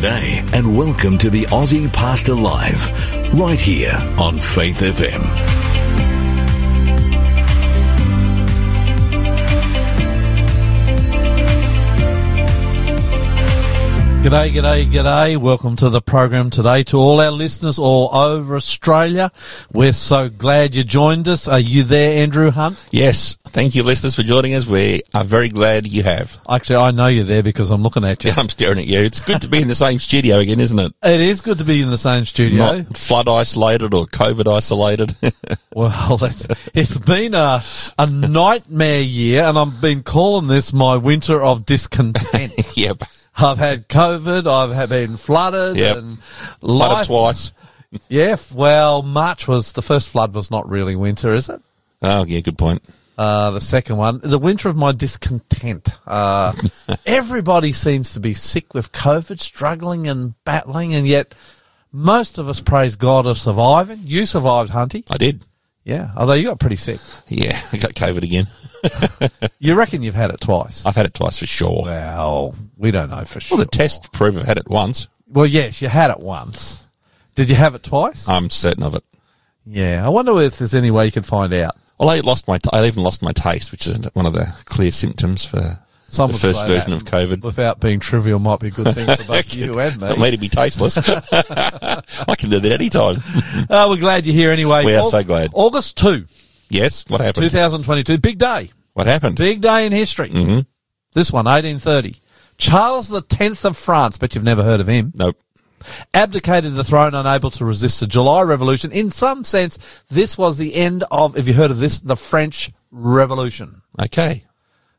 G'day and welcome to the Aussie Pastor Live, right here on Faith FM. G'day, g'day, g'day. Welcome to the program today. To all our listeners all over Australia, we're so glad you joined us. Are you there, Andrew Hunt? Yes, thank you, listeners, for joining us. We are very glad you have. Actually, I know you're there because I'm looking at you. I'm staring at you. It's good to be in the same studio again, isn't it? It is good to be in the same studio. Not flood isolated or COVID isolated. Well, that's, it's been a, a nightmare year and I've been calling this my winter of discontent. yep. I've had COVID, I've been flooded Yep. and Flooded life. twice. Yeah, well, March was, the first flood was not really winter, is it? Oh, yeah, good point. Uh, the second one, the winter of my discontent. Uh, everybody seems to be sick with COVID, struggling and battling, and yet most of us, praise God, are surviving. You survived, Hunty. I did. Yeah, although you got pretty sick. Yeah, I got COVID again. You reckon you've had it twice? I've had it twice for sure. Well, we don't know for sure. Well, the test prove I've had it once. Well, yes, you had it once. Did you have it twice? I'm certain of it. yeah, I wonder if there's any way you can find out. Well, I lost my, t- I even lost my taste, which is one of the clear symptoms for Some the would first say version that of COVID. Without being trivial, might be a good thing for both you and me. me to be tasteless. I can do that anytime. Oh, we're glad you're here anyway. We are Au- so glad. August 2, Yes, what happened? 2022, big day. What happened? Big day in history. Mm-hmm. This one, 1830. Charles X of France, but you've never heard of him, Nope. abdicated the throne unable to resist the July Revolution. In some sense, this was the end of, if you heard of this, the French Revolution. Okay.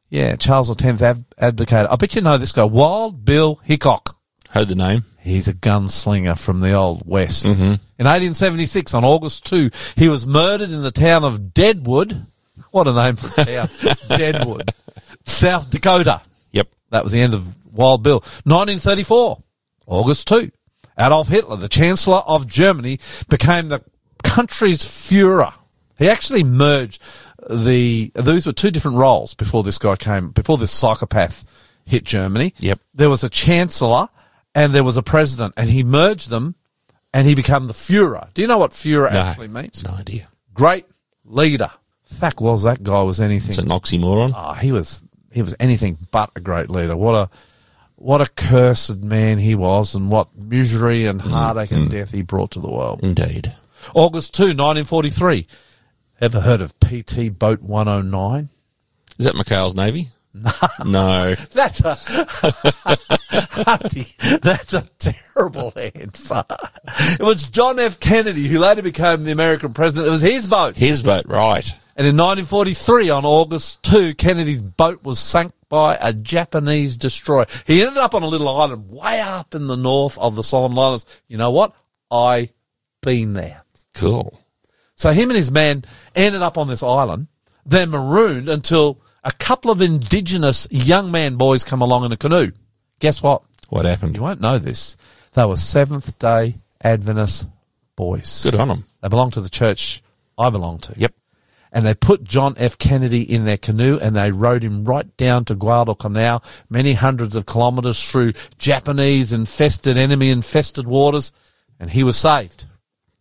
Yeah, Charles X ab- abdicated. I bet you know this guy, Wild Bill Hickok. Heard the name. He's a gunslinger from the old west. Mm-hmm. In 1876, on August 2, he was murdered in the town of Deadwood. What a name for a town. Deadwood. South Dakota. Yep. That was the end of Wild Bill. 1934, August 2. Adolf Hitler, the Chancellor of Germany, became the country's Führer. He actually merged the, these were two different roles before this guy came, before this psychopath hit Germany. Yep. There was a Chancellor and there was a President and he merged them and he became the Führer. Do you know what Führer No. actually means? No idea. Great leader. Fact was that guy was anything It's an oxymoron. oh, he was he was anything but a great leader. What a what a cursed man he was, and what misery and mm, heartache and mm. death he brought to the world. Indeed. August 2, 1943. Ever heard of PT Boat 109? Is that McHale's Navy? No. That's a Hunty, that's a terrible answer. It was John F. Kennedy who later became the American president. It was his boat. His boat, right. And in 1943, on August 2, Kennedy's boat was sunk by a Japanese destroyer. He ended up on a little island way up in the north of the Solomon Islands. You know what? I've been there. Cool. So him and his man ended up on this island. They're marooned until a couple of indigenous young man boys come along in a canoe. Guess what? What happened? You won't know this. They were Seventh Day Adventist boys. Good on them. They belong to the church I belong to Yep. and they put John F. Kennedy in their canoe and they rowed him right down to Guadalcanal, many hundreds of kilometres through Japanese infested, enemy infested waters, and he was saved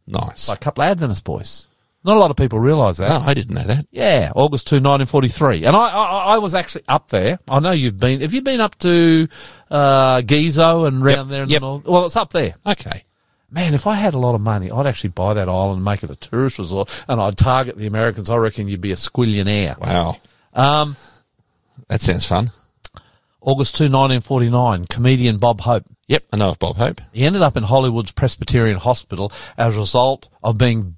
Nice. by a couple of Adventist boys. Not a lot of people realise that. oh, I didn't know that. Yeah, August 2, 1943. And I, I, I was actually up there. I know you've been. Have you been up to uh, Gizo and round Yep, there in yep. the north? Well, it's up there. Okay. Man, if I had a lot of money, I'd actually buy that island and make it a tourist resort, and I'd target the Americans. I reckon you'd be a squillionaire. Wow. Um, That sounds fun. August 2, 1949, comedian Bob Hope. Yep. I know of Bob Hope. He ended up in Hollywood's Presbyterian Hospital as a result of being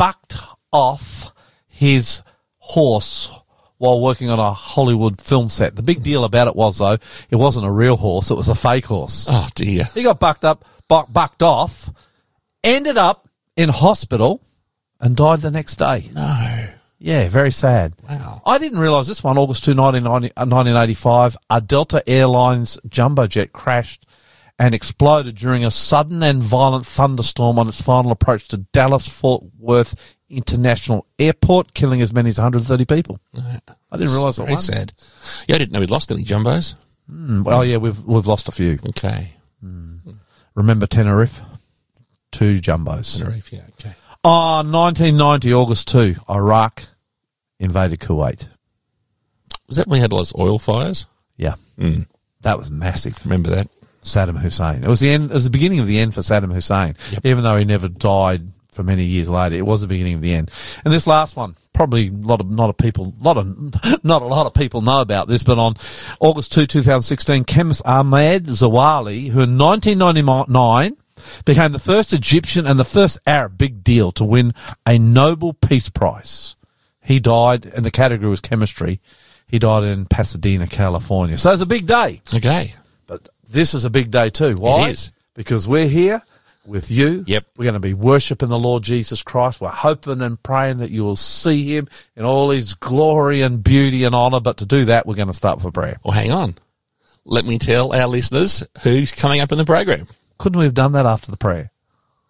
bucked off his horse while working on a Hollywood film set. The big deal about it was, though, it wasn't a real horse, it was a fake horse. Oh, dear. He got bucked up, buck, bucked off, ended up in hospital, and died the next day. No. Yeah, very sad. Wow. I didn't realise this one, August 2, 1990 uh, 1985, a Delta Airlines jumbo jet crashed and exploded during a sudden and violent thunderstorm on its final approach to Dallas Fort Worth International Airport, killing as many as 130 people. I didn't realise that Very one. sad. Yeah, I didn't know we'd lost any jumbos. Mm, Well, yeah, we've we've lost a few. Okay. Hmm. Remember Tenerife? Two jumbos. Tenerife, yeah, okay. Ah, oh, 1990, August 2, Iraq invaded Kuwait. Was that when we had those oil fires? Yeah. Hmm. That was massive. Remember that? Saddam Hussein. It was the end. It was the beginning of the end for Saddam Hussein. Even though he never died for many years later, it was the beginning of the end. And this last one, probably a lot of not a people, lot of not a lot of people know about this, but on August 2, 2016, chemist Ahmed Zewail, who in 1999 became the first Egyptian and the first Arab big deal to win a Nobel Peace Prize. He died, and the category was chemistry. He died in Pasadena, California. So it's a big day. Okay. This is a big day too. Why? is. Because we're here with you. Yep. We're going to be worshiping the Lord Jesus Christ. We're hoping and praying that you will see him in all his glory and beauty and honor. But to do that, we're going to start with a prayer. Well, hang on. Let me tell our listeners who's coming up in the program. Couldn't we have done that after the prayer?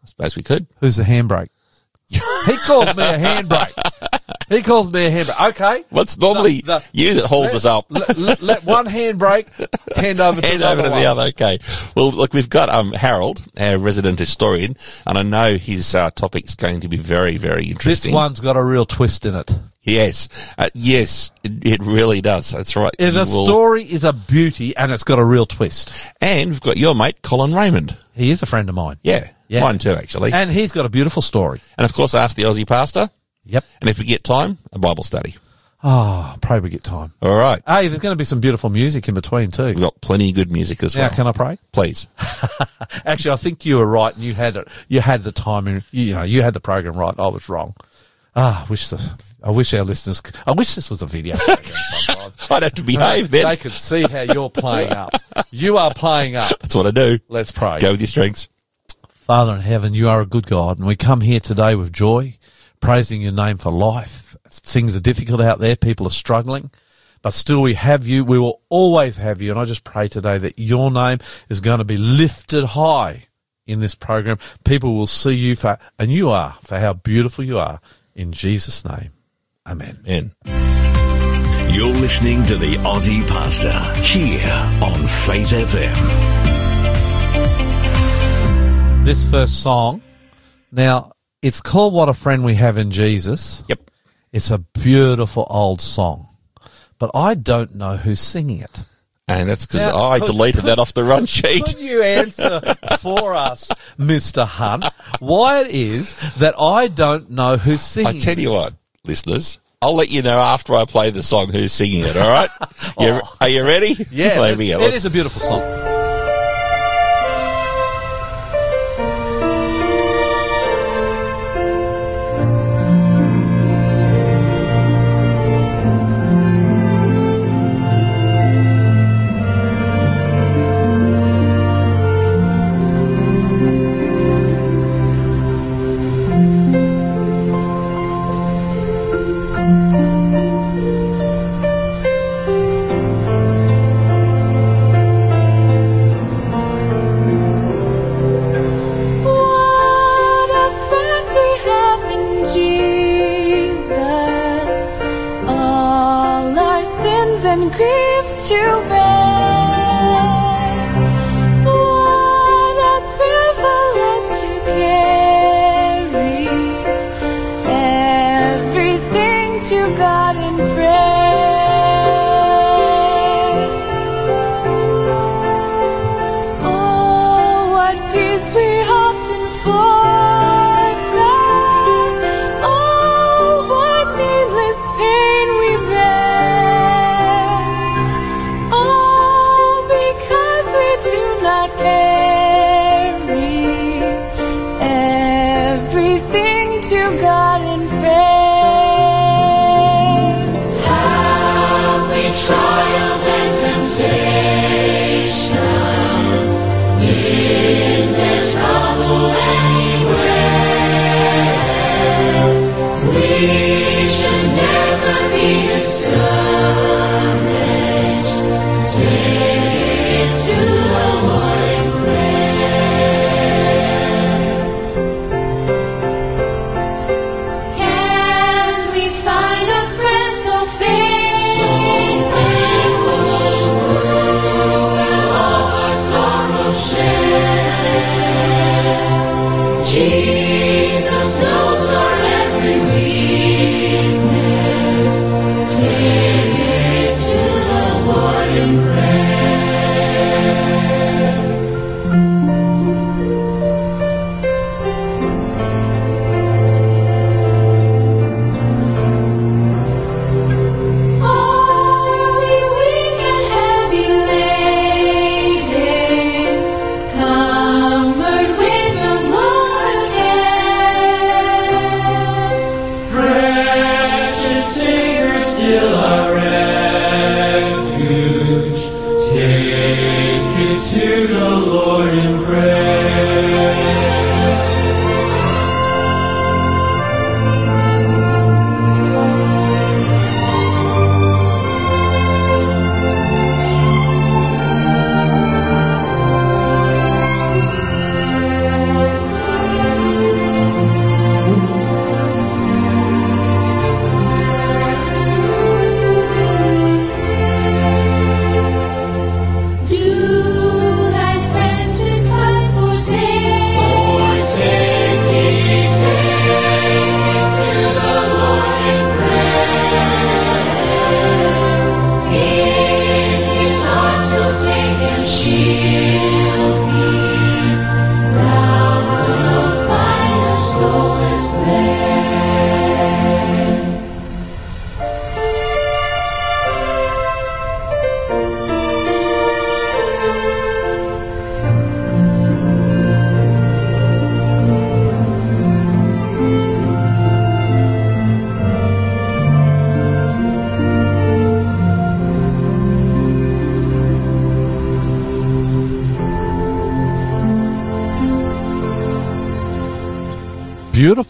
I suppose we could. Who's the handbrake? he calls me a handbrake. He calls me a handbrake. Okay. What's normally The- the- you that holds us up. Let, let, let one handbrake hand over to Hand over to the other. Okay. Well, look, we've got um, Harold, our resident historian, and I know his uh, topic's going to be very, very interesting. This one's got a real twist in it. Yes. Uh, yes, it, it really does. That's right. And the will- story is a beauty and it's got a real twist. And we've got your mate, Colin Raymond. He is a friend of mine. Yeah. Yeah. Mine too, actually. And, And he's got a beautiful story. And of course, I asked the Aussie Pastor. Yep. And if we get time, a Bible study. Oh, pray we get time. All right. Hey, there's going to be some beautiful music in between too. We've got plenty of good music as Now, well. can I pray? Please. Actually, I think you were right, and you had it. You had the timing. You, you know, you had the program right. I was wrong. Ah, I wish the. I wish our listeners. I wish this was a video. sometimes. I'd have to behave then. They could see how you're playing up. You are playing up. That's what I do. Let's pray. Go with your strengths. Father in heaven, you are a good God, and we come here today with joy, praising your name for life. Things are difficult out there, people are struggling, but still we have you. We will always have you, and I just pray today that your name is going to be lifted high in this program. People will see you for, and you are, for how beautiful you are. In Jesus' name, Amen. Man. You're listening to the Aussie Pastor here on Faith FM. This first song, now it's called "What a Friend We Have in Jesus." Yep. It's a beautiful old song, but I don't know who's singing it. And that's because I could- deleted that off the run sheet. Could you answer for us, Mr. Hunt, why it is that I don't know who's singing? I tell you what, listeners, I'll let you know after I play the song who's singing it, all right? Oh. You, Are you ready? Oh. Yeah, it is a beautiful song.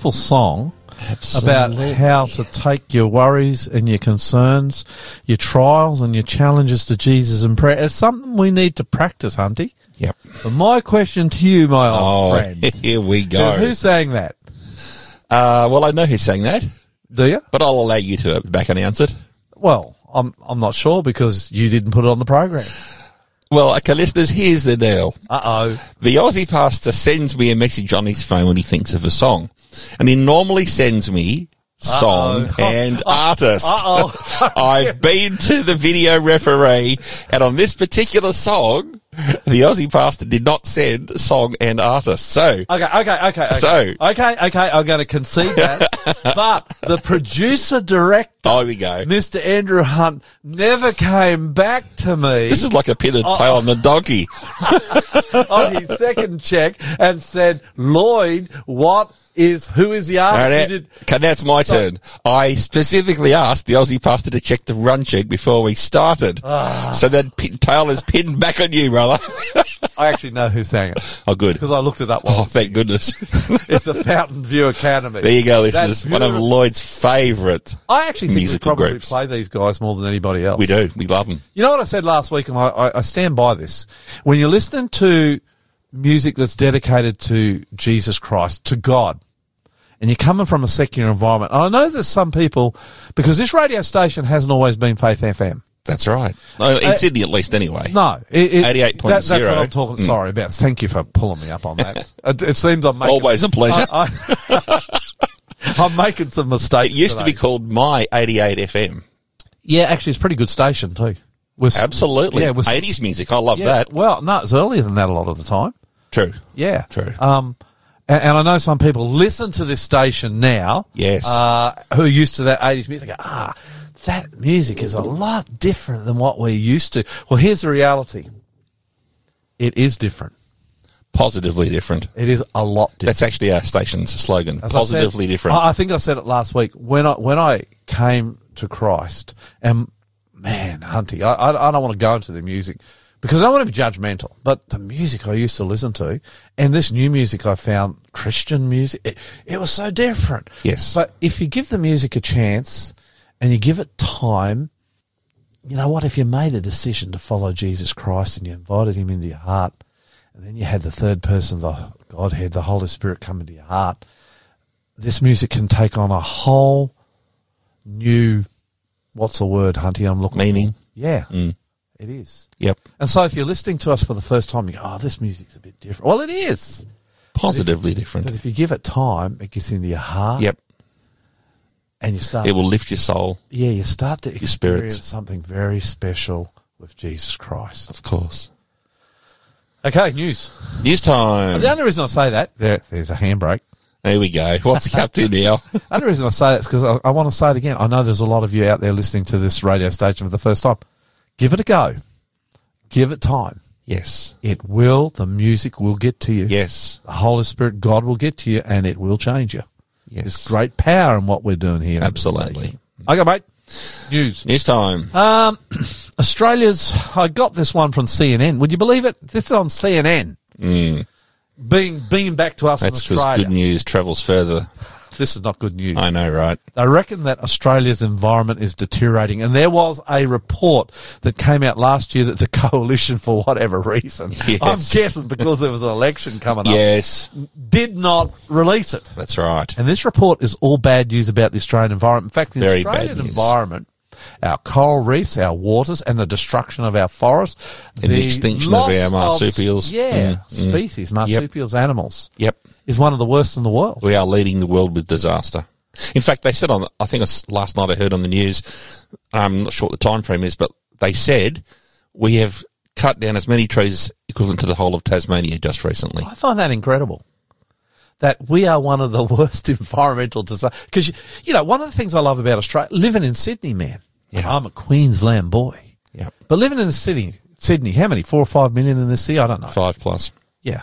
Beautiful song about how to take your worries and your concerns, your trials and your challenges to Jesus in prayer. It's something we need to practice, Hunty. Yep. But my question to you, my old Oh, friend, here we go. who's saying that? Uh, well, I know who's saying that, Do you? but I'll allow you to back announce it. Well, I'm I'm not sure because you didn't put it on the program. Well, okay, listeners, here's the deal. Uh oh. The Aussie pastor sends me a message on his phone when he thinks of a song. And he normally sends me song Uh-oh. and artist. Uh-oh. I've been to the video referee and on this particular song, the Aussie pastor did not send song and artist. So, Okay, okay, okay, okay. So- okay, okay, I'm going to concede that. but the producer director, there we go. Mr. Andrew Hunt, never came back to me This is like a pitted Oh. tail on the donkey. on his second check and said, Lloyd, what is, who is the All artist? right, You did- okay, now it's my turn. I specifically asked the Aussie pastor to check the run sheet before we started. Ah. So that pin, tail is pinned back on you, brother. I actually know who sang it oh, good. because I looked it up. While Oh, thank goodness. it's the Fountainview Academy. There you go, That's listeners. One of. Lloyd's favourite. I actually think we musical probably groups. play these guys more than anybody else. We do. We love them. You know what I said last week, and I, I, I stand by this. When you're listening to music that's dedicated to Jesus Christ, to God, and you're coming from a secular environment, and I know there's some people, because this radio station hasn't always been Faith FM. That's right. No, in Uh, Sydney, at least, anyway. No, it, it, 88.0. that- That's what I'm talking. Mm. Sorry about. Thank you for pulling me up on that. it, it seems I'm making, Always a pleasure. I, am making some mistakes. it used to be called My 88 FM. Yeah, actually, it's a pretty good station too. With, Absolutely. Yeah, with, 80s music. I love yeah, that. Well, no, it's earlier than that a lot of the time. True. Yeah. True. Um, and, and I know some people listen to this station now. Yes. Uh, who are used to that 80s music. Go, ah, that music is a lot different than what we're used to. Well, here's the reality. It is different. Positively different. It is a lot different. That's actually our station's slogan. As I said- Positively different. I, think I said it last week when I when I came to Christ, and man, Hunty, I, I don't want to go into the music because I want to be judgmental. But the music I used to listen to, and this new music I found, Christian music, it, it was so different. Yes. But if you give the music a chance and you give it time, you know what? If you made a decision to follow Jesus Christ and you invited Him into your heart, and then you had the third person, the Godhead, the Holy Spirit, come into your heart, this music can take on a whole new, what's the word, Hunty? I'm looking Meaning. For? Yeah, Mm. It is. Yep. And so if you're listening to us for the first time, you go, oh, this music's a bit different. Well, it is. Positively But different. But if you give it time, it gets into your heart. Yep. And you start, It will lift your soul, yeah, you start to spirits. experience something very special with Jesus Christ. of course. Okay, news. News time. The only reason I say that, there, there's a handbrake. There we go. What's to now? The only reason I say that is because I, I want to say it again. I know there's a lot of you out there listening to this radio station for the first time. Give it a go. Give it time. Yes. It will. The music will get to you. Yes. The Holy Spirit, God will get to you, and it will change you. Yes. There's great power in what we're doing here. Absolutely. Okay, mate. News. News time. Um, Australia's. I got this one from CNN. Would you believe it? This is on CNN. Being being back to us Mm. That's in because good news travels further. This is not good news. I know, right? They reckon that Australia's environment is deteriorating, and there was a report that came out last year that the coalition, for whatever reason, Yes. I'm guessing because there was an election coming up, Yes. did not release it. That's right. And this report is all bad news about the Australian environment. In fact, the Very Australian environment, our coral reefs, our waters, and the destruction of our forests, And the extinction of our marsupials. yeah, Mm, mm. species, marsupials, animals, Yep. Is one of the worst in the world. We are leading the world with disaster. In fact, they said on, I think last night I heard on the news, I'm not sure what the time frame is, but they said we have cut down as many trees equivalent to the whole of Tasmania just recently. I find that incredible. That we are one of the worst environmental disasters. Because, you, you know, one of the things I love about Australia, living in Sydney, man. Yeah. I'm a Queensland boy. Yeah. But living in the city, Sydney, how many? Four or five million in the city? I don't know. Five plus. Yeah.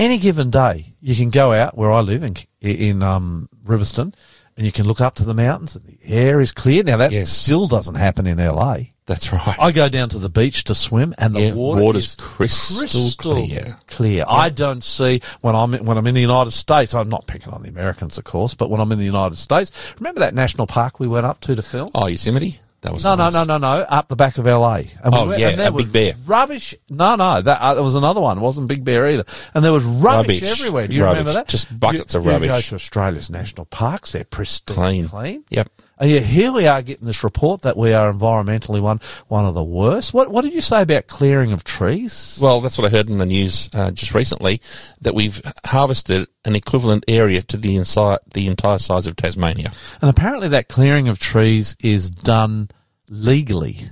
Any given day, you can go out where I live in, in um, Riverstone and you can look up to the mountains and the air is clear. Now that Yes. still doesn't happen in LA. That's right. I go down to the beach to swim, and the Yeah, water water's is crystal clear. clear. I don't see when I'm when I'm in the United States. I'm not picking on the Americans, of course, but when I'm in the United States, remember that national park we went up to to film? oh, Yosemite. That was No, nice. no, no, no, no. Up the back of LA. And Oh, went- yeah, and there was Big Bear. Rubbish. No, no. That uh, there was another one. It wasn't Big Bear either. And there was rubbish, Rubbish. everywhere. Do you Rubbish. remember that? Just buckets You- of rubbish. You go to Australia's national parks. They're pristine, Clean. clean. Yep. Here we are getting this report that we are environmentally one one of the worst. What what did you say about clearing of trees? Well, that's what I heard in the news uh, just recently that we've harvested an equivalent area to the inside the entire size of Tasmania. And apparently that clearing of trees is done legally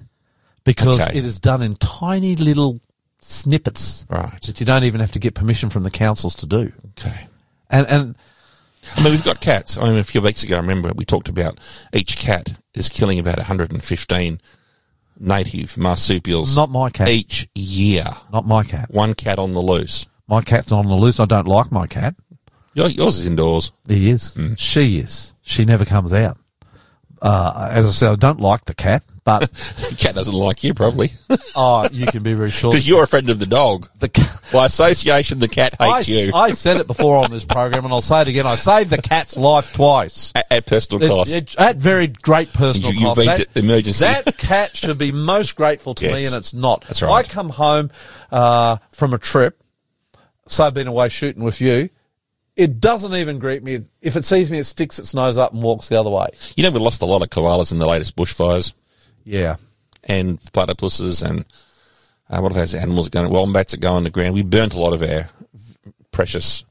because Okay. it is done in tiny little snippets Right. that you don't even have to get permission from the councils to do. Okay. And and I mean, we've got cats. I mean, a few weeks ago, I remember we talked about each cat is killing about 115 native marsupials not my cat. each year. Not my cat. One cat on the loose. My cat's not on the loose. I don't like my cat. Your- Yours is indoors. He is. Mm. She is. She never comes out. Uh, as I said, I don't like the cat, but The cat doesn't like you, probably. oh, you can be very sure. Because you're a friend of the dog. the ca- By association, the cat I, hates you I said it before on this program, and I'll say it again. I saved the cat's life twice. at, at personal It- cost. it- at very great personal You- you've cost. been That, emergency. that cat should be most grateful to me, and it's not. That's right. I come home uh, from a trip, so I've been away shooting with you. It doesn't even greet me. If it sees me, it sticks its nose up and walks the other way. you know, we lost a lot of koalas in the latest bushfires Yeah. and platypuses and uh, what are those animals going? Wombats that go on the ground. We burnt a lot of our precious.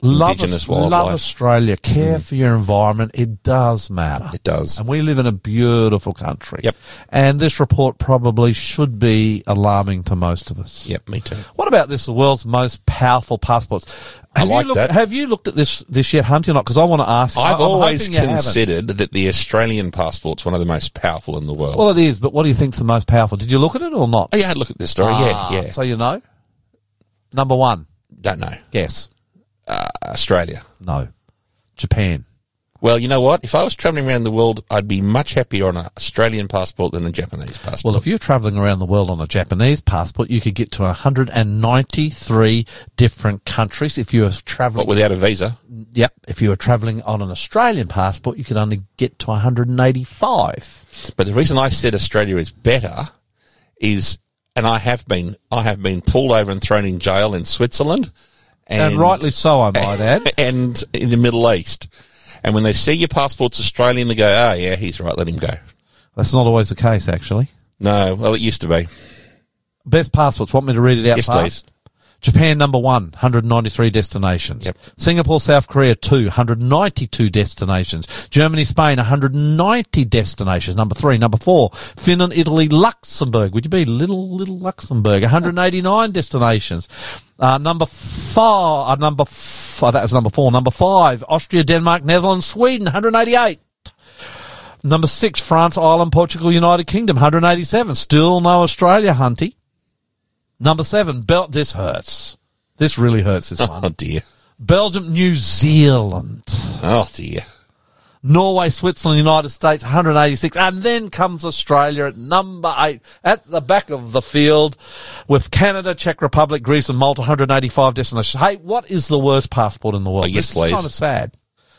Love, Indigenous Aus- wildlife. love Australia. Care for your environment. It does matter. It does. And we live in a beautiful country. Yep. And this report probably should be alarming to most of us. Yep, me too. What about this? The world's most powerful passports. Have like you looked. Have you looked at this this yet, Hunty, or not? Because I want to ask. I've I'm always considered that the Australian passport's one of the most powerful in the world. Well, it is, but what do you think's the most powerful? Did you look at it or not? oh, yeah, I had a look at this story. Ah, yeah, yeah. So you know. Number one, Don't know. guess. Australia. No. Japan. Well, you know what? If I was travelling around the world, I'd be much happier on an Australian passport than a Japanese passport. Well, if you're travelling around the world on a Japanese passport, you could get to 193 different countries. If you were travelling, but without a visa, yep. If you were travelling on an Australian passport, you could only get to 185. But the reason I said Australia is better is, and I have been, I have been pulled over and thrown in jail in Switzerland, And, rightly so, I might add. and in the Middle East. And when they see your passport's Australian, they go, "Oh yeah, he's right. Let him go." That's not always the case, actually. No, well, it used to be. Best passports. Want me to read it out Yes, fast? please. Japan number one, 193 destinations. Yep. Singapore, South Korea two, 192 destinations. Germany, Spain, 190 destinations. Number three. Number four, Finland, Italy, Luxembourg. Would you be little, little Luxembourg? 189 destinations. Uh, number four, uh, number f- oh, that was number four. Number five, Austria, Denmark, Netherlands, Sweden, 188. Number six, France, Ireland, Portugal, United Kingdom, 187. Still no Australia, Hunty. Number seven, Bel- this hurts. This really hurts, this Oh one. dear. Belgium, New Zealand, Oh dear. Norway, Switzerland, United States, 186. And then comes Australia at number eight, at the back of the field with Canada, Czech Republic, Greece and Malta, 185 destinations. Hey, what is the worst passport in the world? Oh, yes, this please. is kind of sad.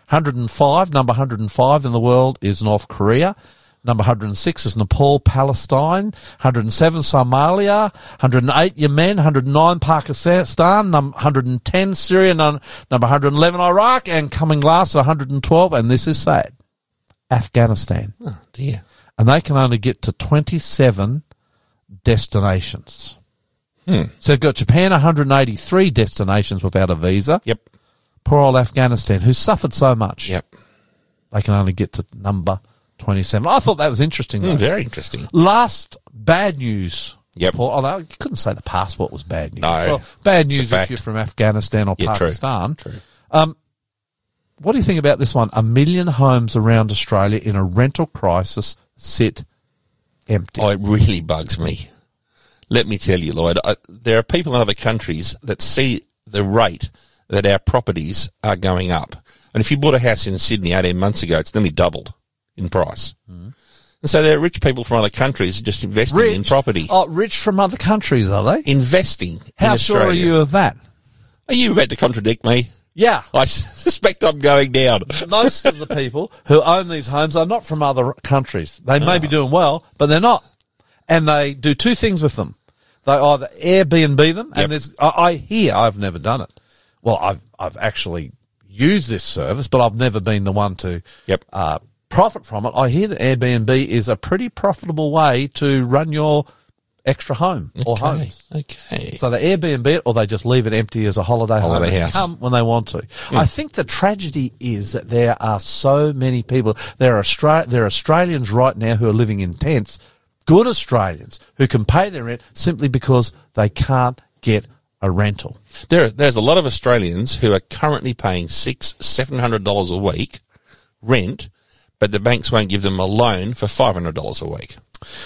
105, number 105 in the world is North Korea. Number 106 is Nepal, Palestine. 107 Somalia. 108 Yemen. 109 Pakistan. Num- 110 Syria. Number 111 Iraq. And coming last 112, and this is sad, Afghanistan. Oh dear. And they can only get to 27 destinations. Hmm. So they've got Japan 183 destinations without a visa. Yep. Poor old Afghanistan, who suffered so much. Yep. They can only get to number 27. I thought that was interesting. Mm, very interesting. Last bad news. Yep. Paul, although you couldn't say the passport was bad news. No, Well, bad news if you're from Afghanistan or Yeah, true. Pakistan. True. What do you think about this one? A million homes around Australia in a rental crisis sit empty. Oh, it really bugs me. Let me tell you, Lloyd, I, there are people in other countries that see the rate that our properties are going up. And if you bought a house in Sydney 18 months ago, it's nearly doubled in price. And so they're rich people from other countries just investing in property. Oh, rich from other countries, are they? Investing. How in sure are you of that? Are you about to contradict me? Yeah. I suspect I'm going down. Most of the people who own these homes are not from other countries. They may be doing well, but they're not. And they do two things with them. They either Airbnb them, Yep. and there's, I, I hear, I've never done it. Well, I've, I've actually used this service, but I've never been the one to, Yep. uh, profit from it. I hear that Airbnb is a pretty profitable way to run your extra home or Okay. homes. Okay. So they Airbnb it or they just leave it empty as a holiday, home Holiday and house. come when they want to. Hmm. I think the tragedy is that there are so many people. There are Austra- there are Australians right now who are living in tents, good Australians who can pay their rent simply because they can't get a rental. There, there's a lot of Australians who are currently paying six, seven hundred dollars a week rent, but the banks won't give them a loan for five hundred dollars a week.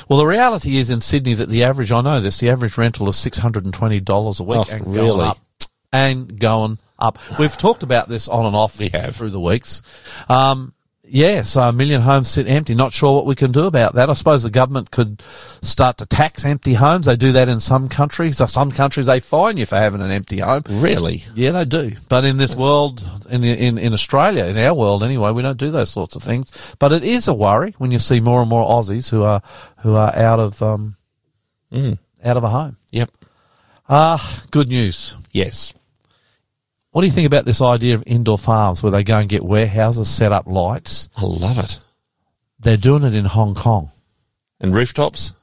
Well, the reality is in Sydney that the average, I know this, the average rental is $620 a week Oh, and really? going up. And going up. We've talked about this on and off We have. through the weeks. Um, yeah, so a million homes sit empty. Not sure what we can do about that. I suppose the government could start to tax empty homes. They do that in some countries. Uh, Some countries they fine you for having an empty home. Really? Yeah, they do. But in this world, in in in Australia, in our world anyway, we don't do those sorts of things. But it is a worry when you see more and more Aussies who are who are out of um out of a home. Yep. Ah, good news. Yes. What do you think about this idea of indoor farms where they go and get warehouses, set up lights? I love it. They're doing it in Hong Kong, And rooftops?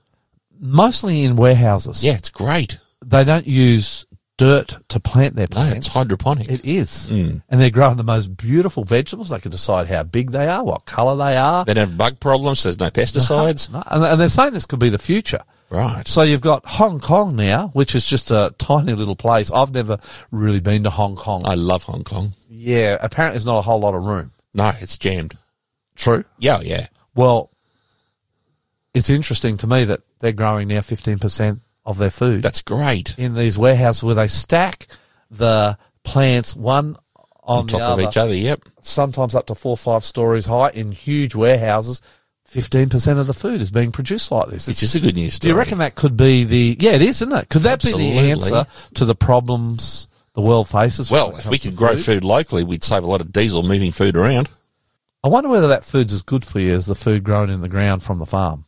mostly in warehouses. Yeah, it's great. they don't use dirt to plant their No, plants. it's hydroponic. It is. Mm. And they're growing the most beautiful vegetables. They can decide how big they are, what colour they are. They don't have bug problems. There's no pesticides. No, And, and they're saying this could be the future. Right. So you've got Hong Kong now, which is just a tiny little place. I've never really been to Hong Kong. I love Hong Kong. yeah, apparently there's not a whole lot of room. No, it's jammed. True. Yeah, yeah. Well, it's interesting to me that they're growing now 15% of their food That's great. in these warehouses where they stack the plants one on, On top of other, each other. Yep. sometimes up to four or five stories high in huge warehouses. 15% of the food is being produced like this. It's just a good news story. Do you reckon that could be the, yeah, it is, isn't it? Could that be the answer to the problems the world faces? Well, if we could grow food? food locally, we'd save a lot of diesel moving food around. I wonder whether that food's as good for you as the food grown in the ground from the farm.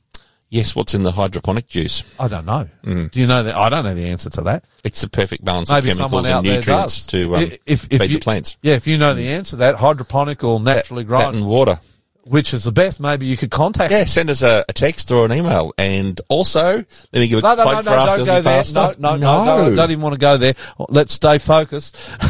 Yes, what's in the hydroponic juice? I don't know. Mm. Do you know that? I don't know the answer to that. It's the perfect balance Maybe of chemicals and nutrients to um, if, if feed you, the plants. Yeah, if you know the answer to that, hydroponic or naturally That grown, and water. Which is the best, maybe you could contact Yeah, send us a, a text or an email. And also, let me give a No, no, no, plug no, for us don't go there. No, no, no, no, don't even want to go there. Let's stay focused.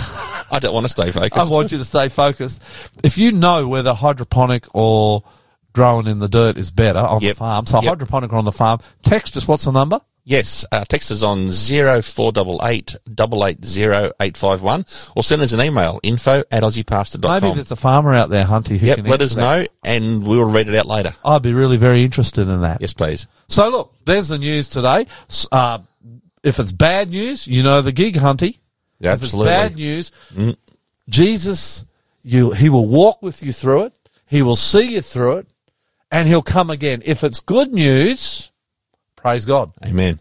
I don't want to stay focused. I want you to stay focused. If you know whether hydroponic or growing in the dirt is better on the farm, so hydroponic or on the farm, text us. What's the number? Yes, uh, text us on 0488 880 or send us an email, info at aussiepastor.com. Maybe there's a farmer out there, Hunty, who Yep, can let us that. know and we'll read it out later. I'd be really very interested in that. Yes, please. So look, there's the news today. Uh, if it's bad news, you know the gig, Hunty. Yeah, If it's absolutely. bad news, Jesus, you, he will walk with you through it. He will see you through it and he'll come again. If it's good news, praise God. Amen.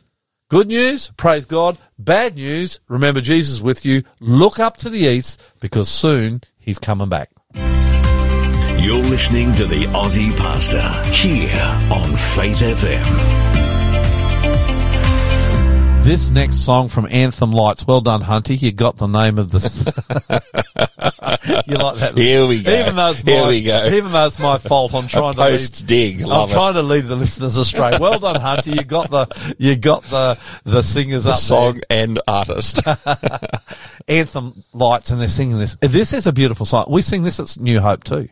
Good news, praise God. Bad news, remember Jesus with you. Look up to the east because soon he's coming back. You're listening to the Aussie Pastor here on Faith FM. This next song from Anthem Lights. Well done, Hunty. You got the name of this. you like that? Here we go. Even though it's my, Here we go. Even though it's my fault, I'm trying to lead. Dig. I'm it. trying to lead the listeners astray. Well done, Hunty. You got the you got the the singers The up song and artist. Anthem Lights, and they're singing this. This is a beautiful song. We sing this at New Hope too.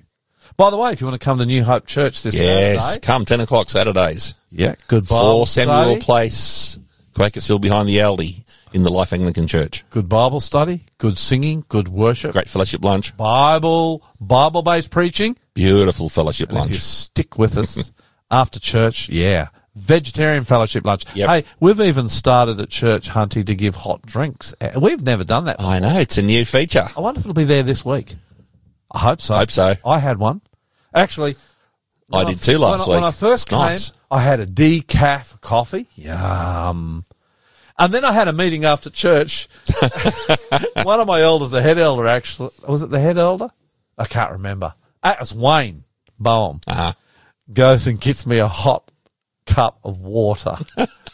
By the way, if you want to come to New Hope Church this yes. Saturday, Come 10 o'clock Saturdays. yeah, good Bible For Samuel. Place, Quakers Hill behind the Aldi in the Life Anglican Church. good Bible study, good singing, good worship, Great fellowship lunch. Bible Bible based preaching. Beautiful fellowship And if you lunch. stick with us after church, yeah. Vegetarian fellowship lunch. Yep. Hey, we've even started at church, Hunty, to give hot drinks. Uh, We've never done that. I know, it's a new feature. I wonder if it'll be there this week. I hope so. Hope so. I had one. Actually, I did too last when I, week. When I first came, Nice. I had a decaf coffee. Yum. And then I had a meeting after church. One of my elders, the head elder, actually, was it the head elder? I can't remember. That was Wayne Boehm. Uh-huh. Goes and gets me a hot cup of water.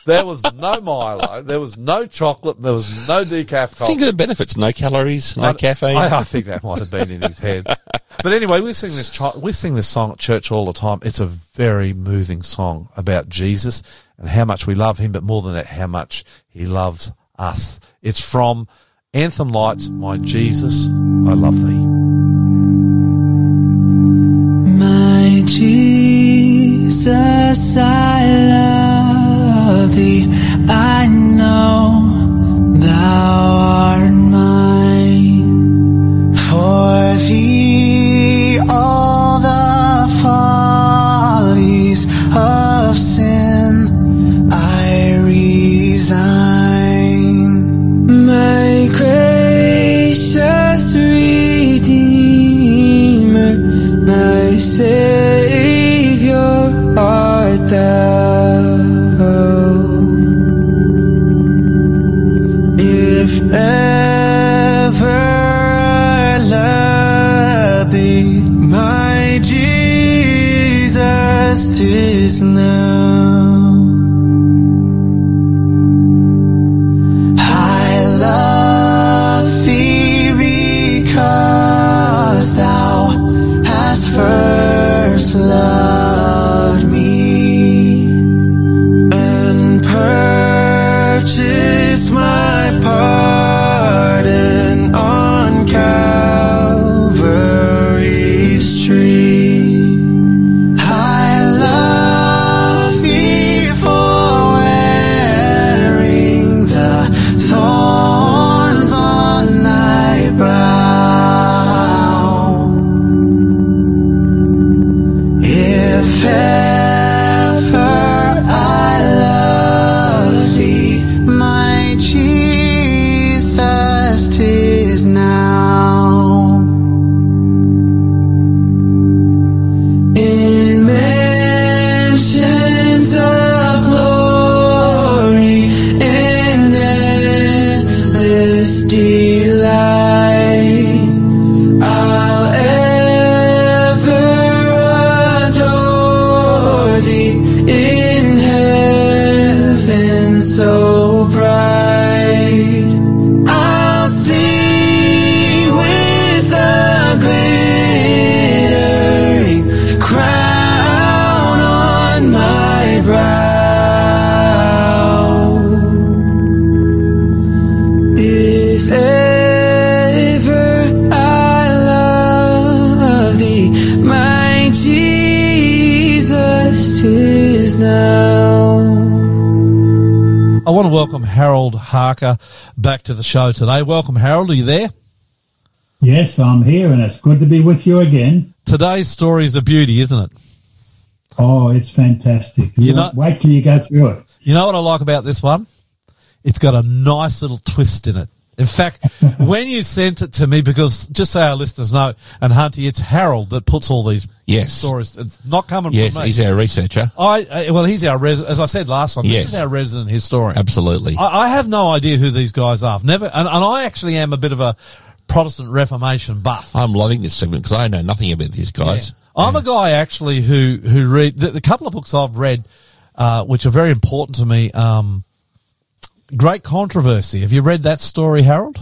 there was no Milo. There was no chocolate. There was no decaf coffee. Think of the benefits. No calories, no I- caffeine. I, I think that might have been in his head. But anyway, we sing this chi- we sing this song at church all the time. It's a very moving song about Jesus and how much we love him, but more than that, how much he loves us. It's from Anthem Lights, My Jesus, I Love Thee. My Jesus, I love thee. I know thou art mine. For thee, all Jesus, 'tis now. To the show today. Welcome, Harold. Are you there? Yes, I'm here, and it's good to be with you again. Today's story is a beauty, isn't it? Oh, it's fantastic. You You know- wait till you go through it. You know what I like about this one? It's got a nice little twist in it. In fact, when you sent it to me, because just so our listeners know, and Hunty, it's Harold that puts all these Yes. stories. It's not coming yes, from me. Yes, he's our researcher. I, uh, well, he's our res- as I said last time. Yes. This is our resident historian. Absolutely. I, I have no idea who these guys are. I've never, and, and I actually am a bit of a Protestant Reformation buff. I'm loving this segment because I know nothing about these guys. I'm a guy actually who who read the, the couple of books I've read, uh, which are very important to me. Um, Great controversy. Have you read that story, Harold?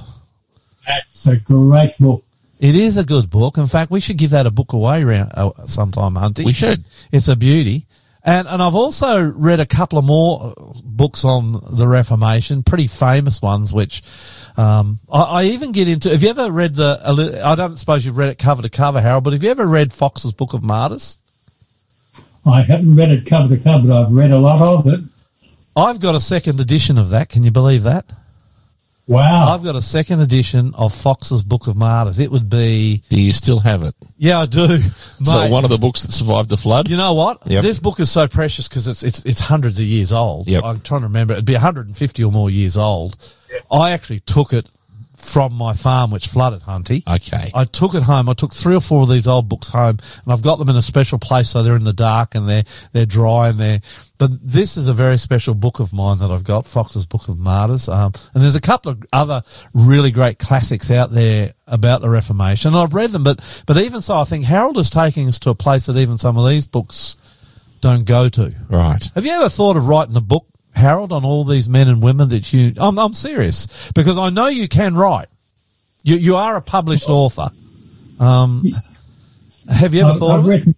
That's a great book. It is a good book. In fact, we should give that a book away around uh, sometime, Hunty. We should. It's a beauty. And and I've also read a couple of more uh, books on the Reformation, pretty famous ones, which um, I, I even get into. Have you ever read the? I don't suppose you've read it cover to cover, Harold, but have you ever read Foxe's Book of Martyrs? I haven't read it cover to cover, but I've read a lot of it. I've got a second edition of that. Can you believe that? Wow. I've got a second edition of Foxe's Book of Martyrs. It would be, Do you still have it? yeah, I do. So one of the books that survived the flood. You know what? Yep. This book is so precious because it's it's it's hundreds of years old. Yep. I'm trying to remember. It'd be 150 or more years old. I actually took it from my farm, which flooded, Hunty. Okay. I took it home. I took three or four of these old books home, and I've got them in a special place so they're in the dark and they're they're dry and they're. But this is a very special book of mine that I've got, Foxe's Book of Martyrs. Um, and there's a couple of other really great classics out there about the Reformation. And I've read them, but but even so, I think Harold is taking us to a place that even some of these books don't go to. Right. Have you ever thought of writing a book, Harold, on all these men and women that you? I'm, I'm serious because I know you can write. You you are a published author. Um, have you ever I've, thought I've written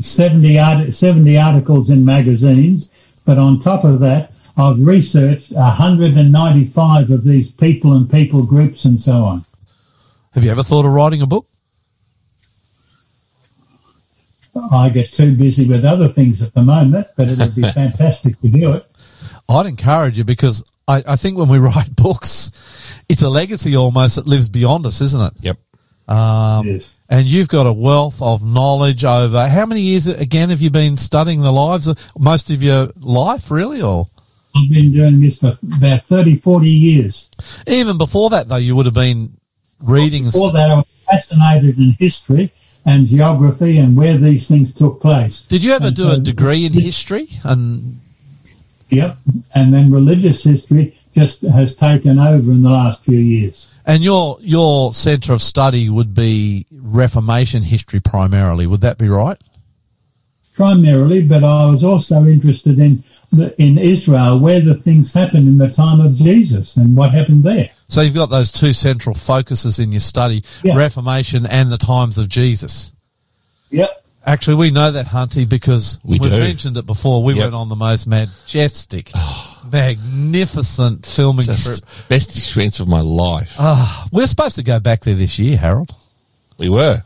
70, art- 70 articles in magazines, but on top of that, I've researched 195 of these people and people groups and so on. Have you ever thought of writing a book? I get too busy with other things at the moment, but it would be fantastic to do it. I'd encourage you because I, I think when we write books, it's a legacy almost that lives beyond us, isn't it? Yep. Um, Yes. And you've got a wealth of knowledge over how many years again have you been studying the lives of most of your life, really, or I've been doing this for about 30, 40 years. even before that though? You would have been reading. and Before that, I was fascinated in history and geography and where these things took place. Did you ever And do a degree in history? And Yep. And then religious history just has taken over in the last few years. and your your centre of study would be Reformation history primarily. Would that be right? primarily, but I was also interested in the, in Israel, where the things happened in the time of Jesus and what happened there. So you've got those two central focuses in your study: Yeah. Reformation and the times of Jesus. Yep. Actually, we know that, Hunty, because We we've do. mentioned it before. We Yep. went on the most majestic, magnificent filming Just trip. best experience of my life. Ah, we're supposed to go back there this year, Harold. we were.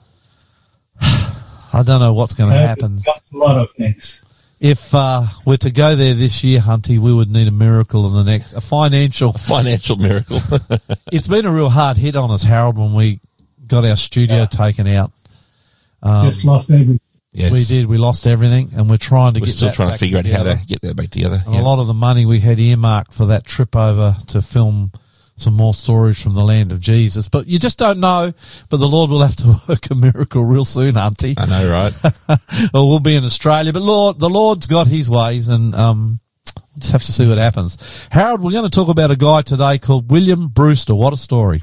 I don't know what's going to happen. Got a lot of things. If uh, we're to go there this year, Hunty, we would need a miracle in the next, a financial. Financial miracle. It's been a real hard hit on us, Harold, when we got our studio taken out. Just lost everything. Yes. We did. We lost everything, and we're trying to We're get still that trying to back figure out how together. to get that back together. And Yeah. a lot of the money we had earmarked for that trip over to film some more stories from the land of Jesus. But you just don't know. But the Lord will have to work a miracle real soon, Hunty. I know, right? or we'll be in Australia. But Lord, the Lord's got his ways and, um, just have to see what happens. Harold, we're going to talk about a guy today called William Brewster. What a story.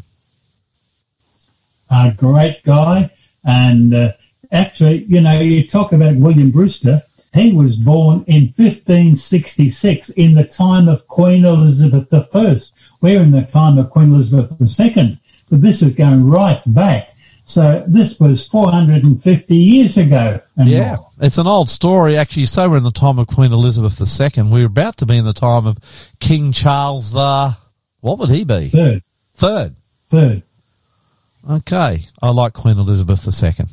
A great guy. And uh, actually, you know, you talk about William Brewster. He was born in 1566 in the time of Queen Elizabeth I. We're in the time of Queen Elizabeth II. But this is going right back. So this was 450 years ago. Yeah, more. it's an old story. Actually, so we're in the time of Queen Elizabeth II. We're about to be in the time of King Charles the, what would he be? Third, Third. third. Okay. I like Queen Elizabeth II.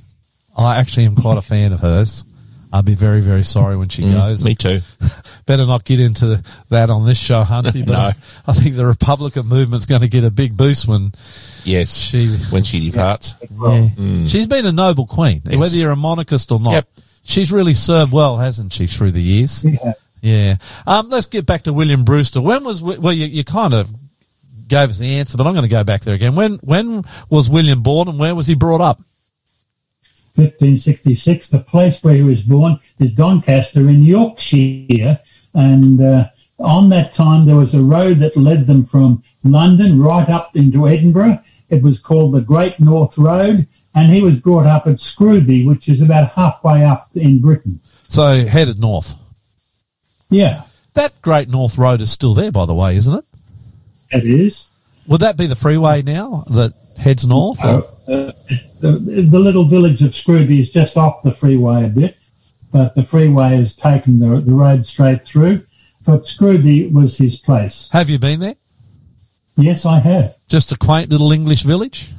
I actually am quite a fan of hers. I'll be very, very sorry when she goes. Mm, Me too. Better not get into that on this show, Hunty, but No. I, I think the Republican movement's going to get a big boost when Yes. she. when she departs. Yeah. She's been a noble queen, Yes. whether you're a monarchist or not. Yep. She's really served well, hasn't she, through the years? Yeah. Yeah. Um, let's get back to William Brewster. When was well? You, you kind of gave us the answer, but I'm going to go back there again. When when was William born, and where was he brought up? 1566. The place where he was born is Doncaster in Yorkshire. And uh, on that time, there was a road that led them from London right up into Edinburgh. It was called the Great North Road. And he was brought up at Scrooby, which is about halfway up in Britain. So headed north. Yeah, That Great North Road is still there, by the way, isn't it? it is. Would that be the freeway now that heads north? or- Uh, the, the little village of Scrooby is just off the freeway a bit, but the freeway has taken the, the road straight through. But Scrooby was his place. Have you been there? Yes, I have. Just a quaint little English village.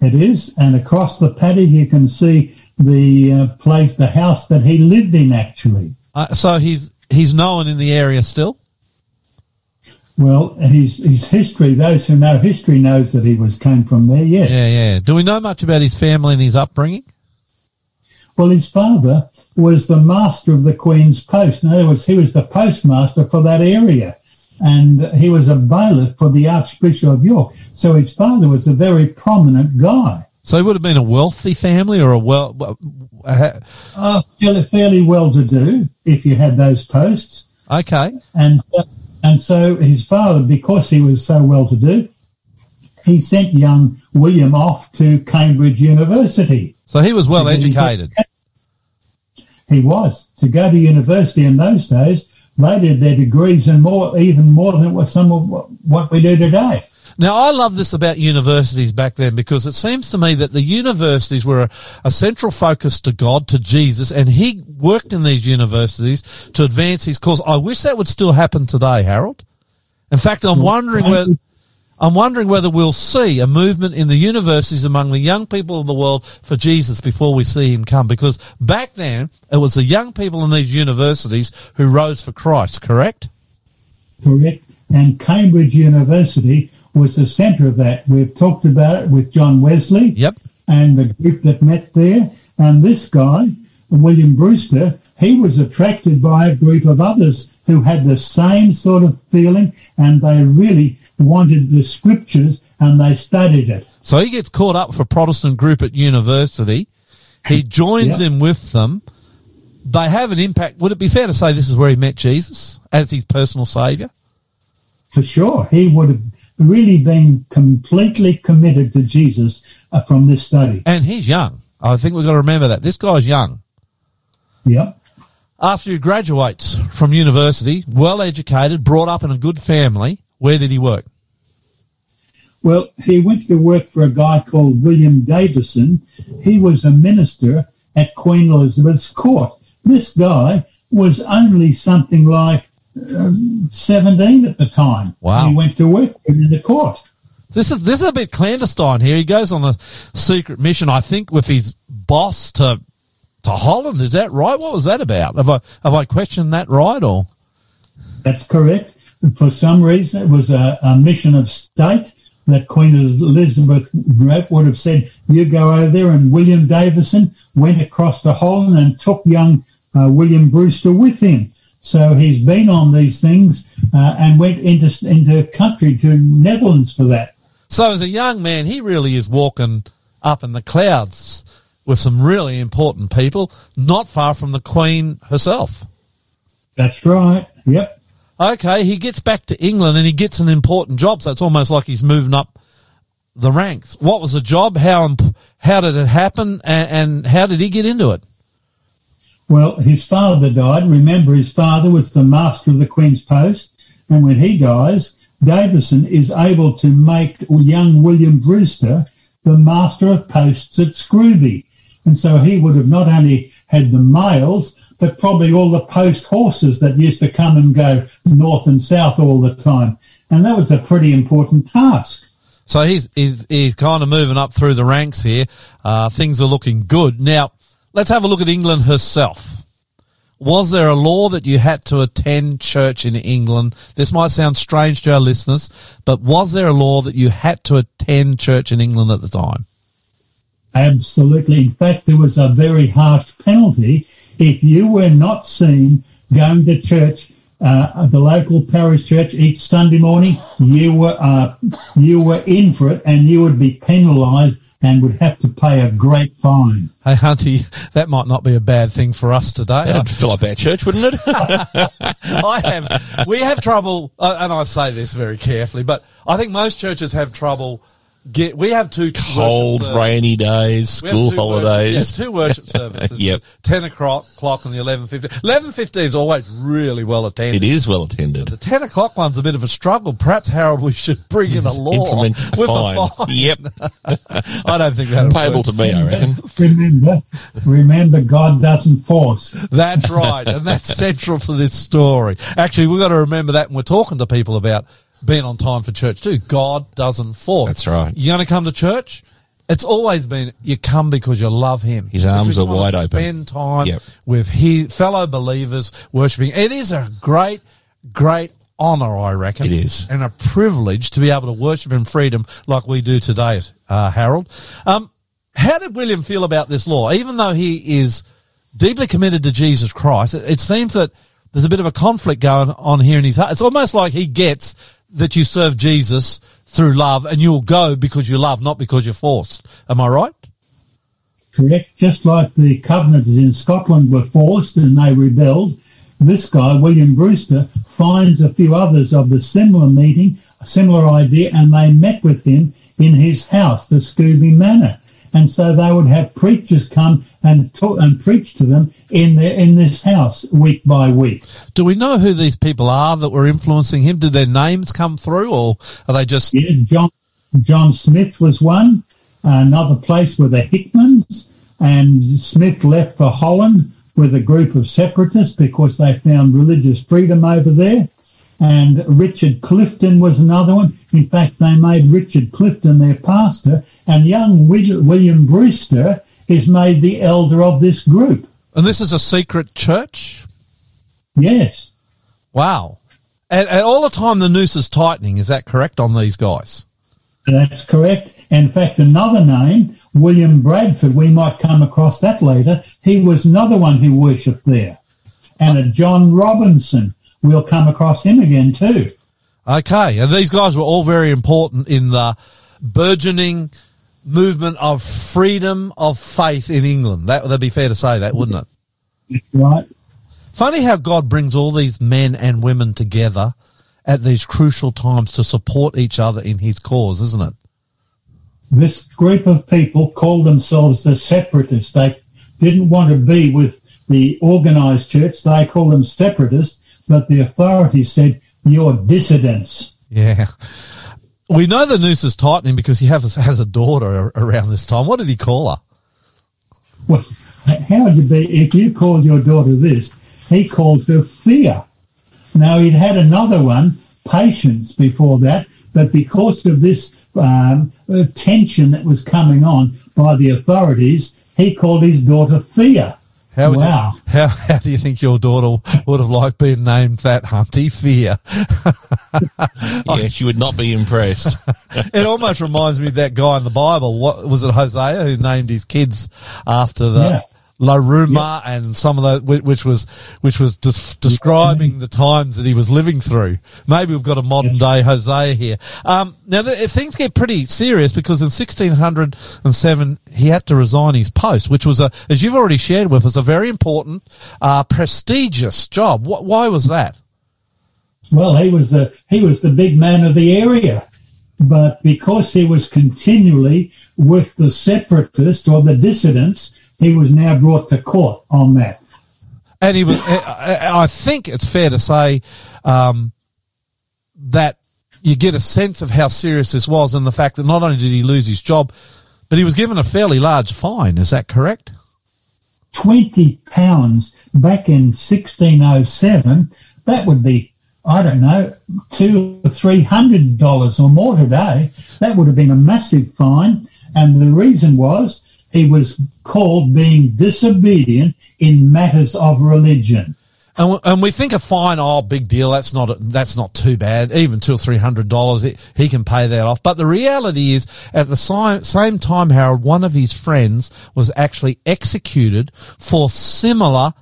It is, and across the paddock you can see the uh, place, the house that he lived in. Actually, Uh, so he's he's known in the area still. Well, his his history. Those who know history knows that he was came from there. Yes. Yeah, yeah. Do we know much about his family and his upbringing? Well, his father was the master of the Queen's Post. In other words, he was the postmaster for that area. and he was a bailiff for the Archbishop of York. So his father was a very prominent guy. So he would have been a wealthy family or a well. uh, Uh, fairly, fairly well to do if you had those posts. Okay. And and so his father, because he was so well to do, he sent young William off to Cambridge University. So he was well Because he said- educated. He was to go to university in those days. They did their degrees and more, even more than what some of what we do today. Now, I love this about universities back then because it seems to me that the universities were a, a central focus to God, to Jesus, and he worked in these universities to advance his cause. I wish that would still happen today, Harold. In fact, I'm wondering whether, I'm wondering whether we'll see a movement in the universities among the young people of the world for Jesus before we see him come. Because back then, it was the young people in these universities who rose for Christ, correct? correct? And Cambridge University was the centre of that. We've talked about it with John Wesley Yep. and the group that met there. And this guy, William Brewster, he was attracted by a group of others who had the same sort of feeling and they really wanted the scriptures and they studied it. So he gets caught up for Protestant group at university. He joins Yeah. in with them. They have an impact. Would it be fair to say this is where he met Jesus as his personal saviour? For sure, he would have really been completely committed to Jesus uh, from this study. And he's young. I think we've got to remember that. This guy's young. Yep. After he graduates from university, well educated, brought up in a good family, where did he work? Well, he went to work for a guy called William Davison. He was a minister at Queen Elizabeth's court. This guy was only something like 17 at the time. Wow. He went to work in the court. This is this is a bit clandestine here. He goes on a secret mission, I think, with his boss to to Holland. Is that right? What was that about? Have I have I questioned that right or? That's correct. For some reason, it was a, a mission of state that Queen Elizabeth would have said, you go over there. And William Davison went across to Holland and took young uh, William Brewster with him. So he's been on these things uh, and went into, into country to Netherlands for that. So as a young man, he really is walking up in the clouds with some really important people, not far from the Queen herself. That's right. Yep. Okay, he gets back to England and he gets an important job, so it's almost like he's moving up the ranks. What was the job? How how did it happen? And, and how did he get into it? Well, his father died. Remember, his father was the master of the Queen's Post. And when he dies, Davison is able to make young William Brewster the master of posts at Scrooby. And so he would have not only had the mails, but probably all the post horses that used to come and go north and south all the time. And that was a pretty important task. So he's he's, he's kind of moving up through the ranks here. Uh, things are looking good. Now, let's have a look at England herself. Was there a law that you had to attend church in England? This might sound strange to our listeners, but was there a law that you had to attend church in England at the time? Absolutely. In fact, there was a very harsh penalty if you were not seen going to church, uh, at the local parish church each Sunday morning. You were uh, you were in for it, and you would be penalised and would have to pay a great fine. Hey, Hunty, that might not be a bad thing for us today. That'd fill up our church, wouldn't it? I have, we have trouble, uh, and I say this very carefully, but I think most churches have trouble get, we have two Cold, rainy days, school holidays. Worship, yeah, two worship services. Yep. 10 o'clock clock and the 11.15. 11.15 is always really well attended. It is well attended. The 10 o'clock one's a bit of a struggle. Perhaps, Harold, we should bring in a law Implement a with fine. a fine. Yep. I don't think that'll Payable work. to me, I reckon. Remember, remember, God doesn't force. That's right, and that's central to this story. Actually, we've got to remember that when we're talking to people about being on time for church too. God doesn't force. That's right. You're going to come to church. It's always been you come because you love Him. His arms are wide open. Spend time Yep. with his fellow believers worshiping. It is a great, great honor, I reckon. It is. and a privilege to be able to worship in freedom like we do today, uh, Harold. Um, how did William feel about this law? Even though he is deeply committed to Jesus Christ, it, it seems that there's a bit of a conflict going on here in his heart. It's almost like he gets that you serve Jesus through love and you'll go because you love, not because you're forced. Am I right? correct? Just like the Covenanters in Scotland were forced and they rebelled, this guy, William Brewster, finds a few others of the similar meeting, a similar idea, and they met with him in his house, the Scrooby Manor. And so they would have preachers come and talk, and preach to them in their, in this house week by week. Do we know who these people are that were influencing him? Did their names come through or are they just, Yeah, John John Smith was one. Another place were the Hickmans, and Smith left for Holland with a group of separatists because they found religious freedom over there. And Richard Clifton was another one. In fact, they made Richard Clifton their pastor, and young William Brewster is made the elder of this group. and this is a secret church? Yes, Wow. And, and all the time the noose is tightening. Is that correct on these guys? that's correct. In fact, another name, William Bradford, we might come across that later. He was another one who worshipped there. And a John Robinson, we'll come across him again too. Okay. And these guys were all very important in the burgeoning movement of freedom of faith in England. That would be fair to say that, wouldn't it? Right? Funny how God brings all these men and women together at these crucial times to support each other in his cause, isn't it? This group of people called themselves the separatists. They didn't want to be with the organized church. They called them separatists, but the authorities said, you're dissidents. Yeah. We know the noose is tightening because he has, has a daughter around this time. What did he call her? Well, how would you be if you called your daughter this? He called her fear. Now he'd had another one, patience, before that, but because of this um, uh, tension that was coming on by the authorities, he called his daughter fear. How would wow. You, how, how do you think your daughter would have liked being named that, Hunty? Fear. Yeah, she would not be impressed. it almost reminds me of that guy in the Bible. What was it, Hosea, who named his kids after the Yeah. Lo-Ruhamah and some of the which was which was des- describing the times that he was living through. Maybe we've got a modern day Hosea here. Um, now the, things get pretty serious because in 1607 he had to resign his post, which was a, as you've already shared with us, a very important, uh, prestigious job. Wh- why was that? Well, he was the he was the big man of the area, but because he was continually with the separatists or the dissidents, he was now brought to court on that. and he was. I think it's fair to say um, that you get a sense of how serious this was, and the fact that not only did he lose his job, but he was given a fairly large fine. Is that correct? Twenty pounds back in sixteen oh seven, that would be I don't know two or three hundred dollars or more today. That would have been a massive fine, and the reason was he was called being disobedient in matters of religion. And, we- and we think a fine, oh, big deal. That's not that's not too bad. Even two or three hundred dollars, he, he can pay that off. But the reality is, at the si- same time, Harold, one of his friends was actually executed for similar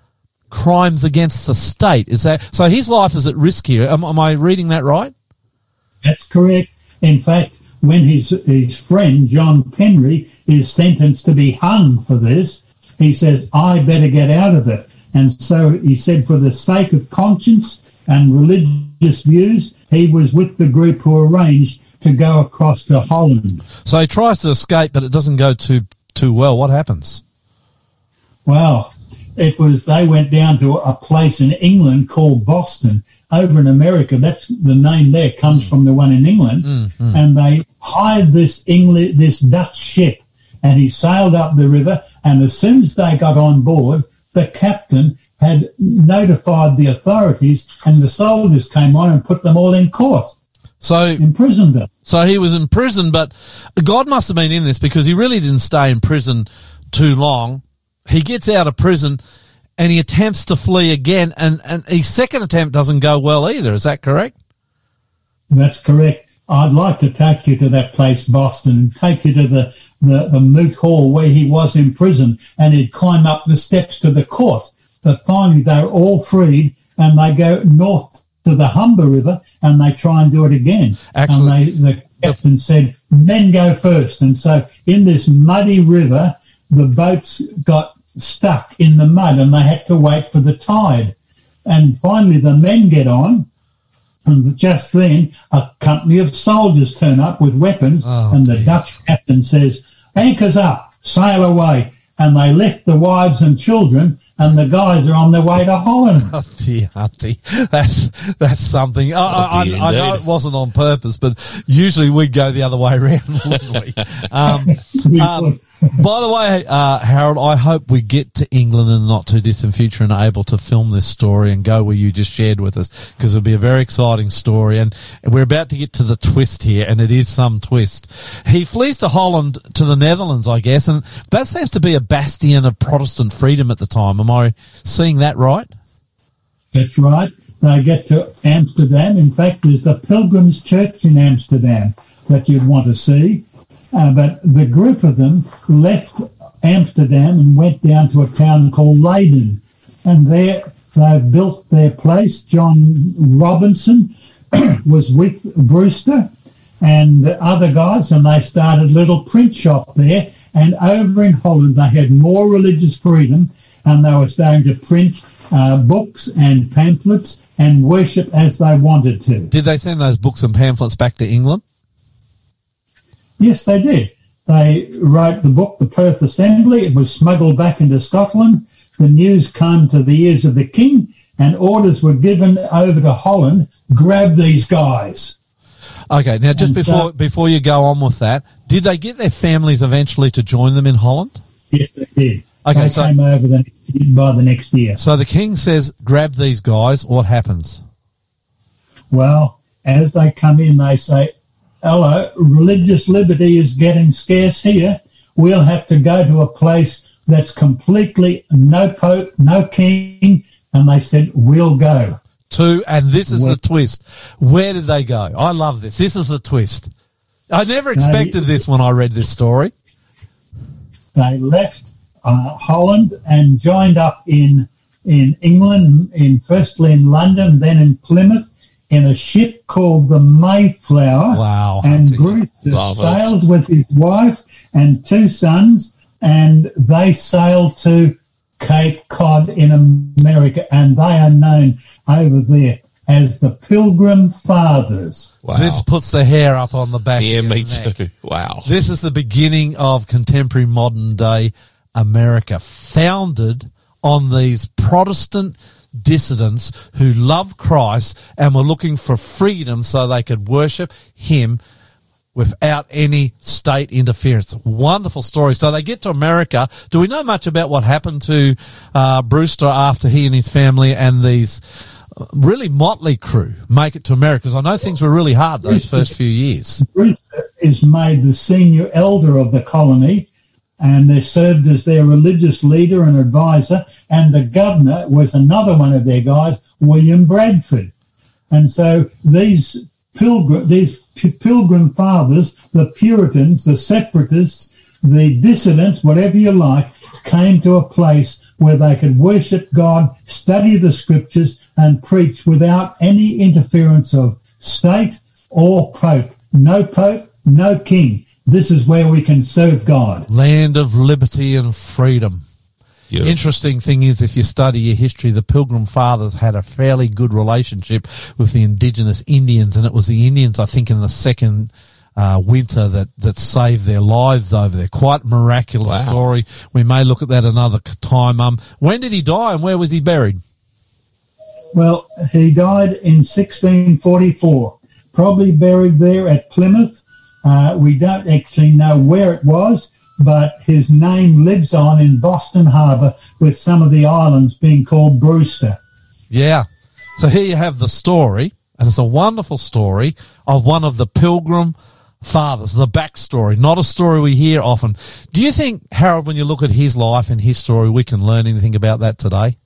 crimes against the state. Is that so? His life is at risk here. Am, am I reading that right? That's correct. In fact, when his his friend John Penry is sentenced to be hung for this, he says, "I better get out of it." And so he said, for the sake of conscience and religious views, he was with the group who arranged to go across to Holland. So he tries to escape, but it doesn't go too too well. What happens? Well, it was they went down to a place in England called Boston. Over in America, that's the name there comes hmm. from the one in England, hmm, hmm. and they hired this English this Dutch ship, and he sailed up the river. And as soon as they got on board, the captain had notified the authorities, and the soldiers came on and put them all in court, So imprisoned them. So he was in prison, but God must have been in this because he really didn't stay in prison too long. He gets out of prison and he attempts to flee again, and, and his second attempt doesn't go well either. Is that correct? That's correct. I'd like to take you to that place, Boston, and take you to the, the, the moot hall where he was in prison and he'd climb up the steps to the court. But finally they're all freed and they go north to the Humber River and they try and do it again. Actually- and they, the captain said, men go first. And so in this muddy river, the boats got stuck in the mud and they had to wait for the tide. And finally the men get on and just then a company of soldiers turn up with weapons Oh, and the dear. Dutch captain says, anchors up, sail away. And they left the wives and children and the guys are on their way to Holland. Oh dear, Hunty. That's that's something. I, I, dear, I, I know it wasn't on purpose, but usually we'd go the other way around, wouldn't we? Um, We um, would. By the way, uh, Harold, I hope we get to England in the not too distant future and are able to film this story and go where you just shared with us because it'll be a very exciting story. And we're about to get to the twist here, and it is some twist. He flees to Holland to the Netherlands, I guess, and that seems to be a bastion of Protestant freedom at the time. Am I seeing that right? That's right. They get to Amsterdam. In fact, there's the Pilgrims Church in Amsterdam that you'd want to see. Uh, but the group of them left Amsterdam and went down to a town called Leyden. And there they built their place. John Robinson was with Brewster and the other guys, and they started a little print shop there. And over in Holland, they had more religious freedom, and they were starting to print uh, books and pamphlets and worship as they wanted to. Did they send those books and pamphlets back to England? Yes, they did. They wrote the book, The Perth Assembly. It was smuggled back into Scotland. The news came to the ears of the king, and orders were given over to Holland. Grab these guys. Okay, now just And before so- before you go on with that, did they get their families eventually to join them in Holland? Yes, they did. Okay, they so- came over the, by the next year. So the king says, "Grab these guys." What happens? Well, as they come in, they say, hello, religious liberty is getting scarce here. We'll have to go to a place that's completely no pope, no king. And they said, we'll go. To, and this is the twist. Where did they go? I love this. This is the twist. I never expected this when I read this story. They left uh, Holland and joined up in in England, in firstly in London, then in Plymouth, in a ship called the Mayflower. Wow, And Hunty. Bruce Love it. sails with his wife and two sons, and they sailed to Cape Cod in America, and they are known over there as the Pilgrim Fathers. Wow. This puts the hair up on the back. yeah, of me neck. too. Wow. This is the beginning of contemporary modern day America, founded on these Protestant dissidents who love Christ and were looking for freedom so they could worship Him without any state interference. Wonderful story. So they get to America. Do we know much about what happened to uh, Brewster after he and his family and these uh, really motley crew make it to America? Because I know things were really hard those first few years. Brewster is made the senior elder of the colony and they served as their religious leader and advisor and the governor was another one of their guys, William Bradford. And so these pilgrim, these pilgrim fathers, the Puritans, the separatists, the dissidents, whatever you like, came to a place where they could worship God, study the scriptures, and preach without any interference of state or pope. No pope, no king. This is where we can serve God. Land of liberty and freedom. Beautiful. Interesting thing is, if you study your history, the Pilgrim Fathers had a fairly good relationship with the indigenous Indians, and it was the Indians, I think, in the second uh, winter that, that saved their lives over there. Quite miraculous Wow. story. We may look at that another time. Um, when did he die, and where was he buried? Well, he died in 1644, probably buried there at Plymouth. Uh, we don't actually know where it was, but his name lives on in Boston Harbour with some of the islands being called Brewster. Yeah. So here you have the story, and it's a wonderful story of one of the Pilgrim Fathers, the backstory, not a story we hear often. Do you think, Harold, when you look at his life and his story, we can learn anything about that today?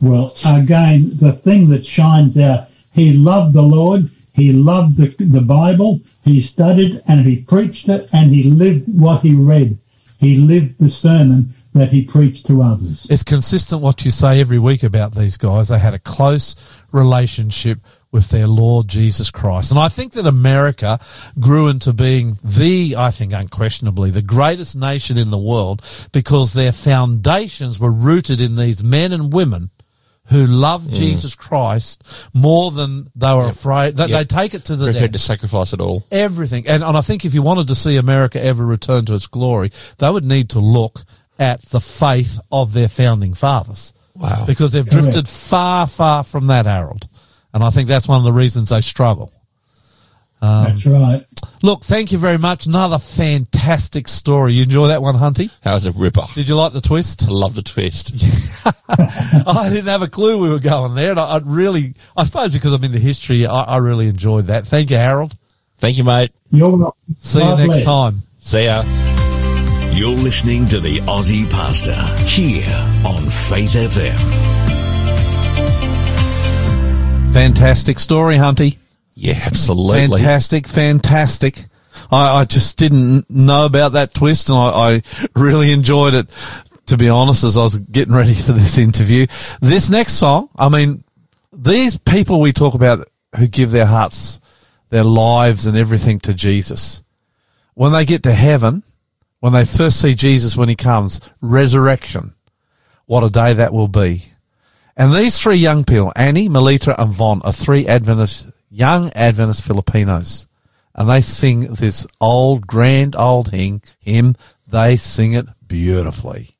Well, again, the thing that shines out, he loved the Lord, he loved the, the Bible, he studied and he preached it, and he lived what he read. He lived the sermon that he preached to others. It's consistent what you say every week about these guys. They had a close relationship with their Lord Jesus Christ. And I think that America grew into being the, I think unquestionably, the greatest nation in the world because their foundations were rooted in these men and women who loved mm. Jesus Christ more than they were afraid that Yep. they take it to the Prepared to sacrifice it all. Everything. And, and I think if you wanted to see America ever return to its glory, they would need to look at the faith of their founding fathers. Wow. Because they've drifted far, far from that, Harold. And I think that's one of the reasons they struggle. Um, That's right. Look, thank you very much. Another fantastic story. You enjoy that one, Hunty? That was a ripper. Did you like the twist? I love the twist. I didn't have a clue we were going there. And I, I really, I suppose because I'm into history, I, I really enjoyed that. Thank you, Harold. Thank you, mate. You're welcome. See God you next time. See ya. You're listening to the Aussie Pastor here on Faith FM. Fantastic story, Hunty. Yeah, absolutely. Fantastic, fantastic. I, I just didn't know about that twist, and I, I really enjoyed it. To be honest, as I was getting ready for this interview, this next song, I mean, these people we talk about who give their hearts, their lives, and everything to Jesus, when they get to heaven, when they first see Jesus when he comes, resurrection, what a day that will be. And these three young people, Annie, Melita, and Von, are three Adventist, young Adventist Filipinos. And they sing this old, grand old hymn. They sing it beautifully.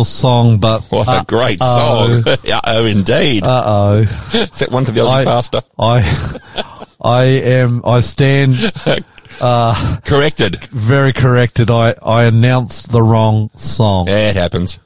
Beautiful song, but What a great uh-oh. song. yeah, oh, indeed. Uh oh. Set one to the Aussie pastor. I, I am. I stand Corrected. very corrected. I I announced the wrong song. Yeah, it happens.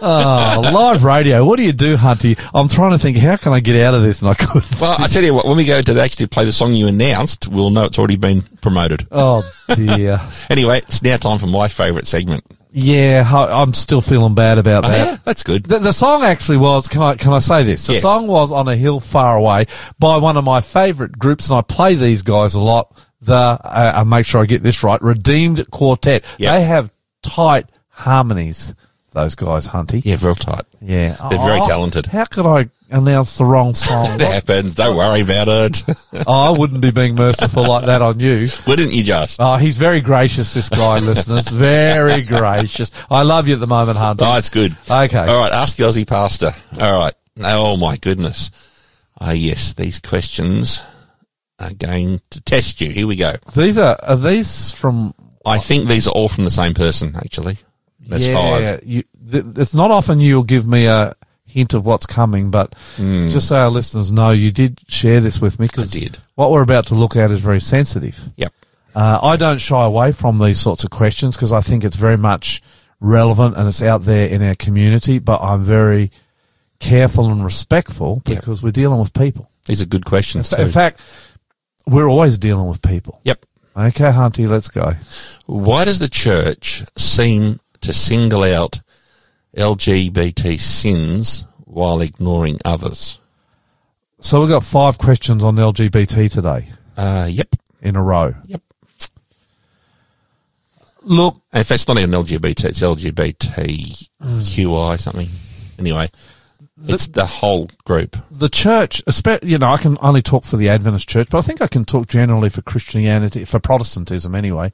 Oh, live radio. What do you do, Hunty? I'm trying to think, how can I get out of this? And I couldn't. Well, I tell you what, when we go to actually play the song you announced, we'll know it's already been promoted. Oh, dear. Anyway, it's now time for my favourite segment. Yeah, I'm still feeling bad about Oh, that. yeah, that's good. The, the song actually was. Can I can I say this? The Yes. song was "On a Hill Far Away" by one of my favourite groups, and I play these guys a lot. The uh, I make sure I get this right. Redeemed Quartet. Yep. They have tight harmonies. Those guys, Hunty. Yeah, real tight. Yeah, They're very Oh, talented. How could I announce the wrong song? It happens. Don't worry about it. oh, I wouldn't be being merciful like that on you. Wouldn't you just? Oh, he's very gracious, this guy, listeners. Very gracious. I love you at the moment, Hunter. Oh, it's good. Okay. All right. Ask the Aussie pastor. All right. Oh my goodness. Ah, yes. These questions are going to test you. Here we go. These are, are these from I think these are all from the same person, actually. That's yeah, five. You, th- it's not often you'll give me a hint of what's coming, but just so our listeners know, you did share this with me because. I did. what we're about to look at is very sensitive. Yep. Uh, I don't shy away from these sorts of questions because I think it's very much relevant and it's out there in our community, but I'm very careful and respectful Yep. because we're dealing with people. These are good questions, In too. fact, we're always dealing with people. Yep. Okay, Hunty, let's go. Why does the church seem to single out LGBT sins while ignoring others? So we've got five questions on LGBT today Uh, yep. in a row. Yep. Look, And if it's not even LGBT, it's LGBTQI something. Anyway, it's the whole group. the church, espe- you know, I can only talk for the Adventist church, but I think I can talk generally for Christianity, for Protestantism anyway.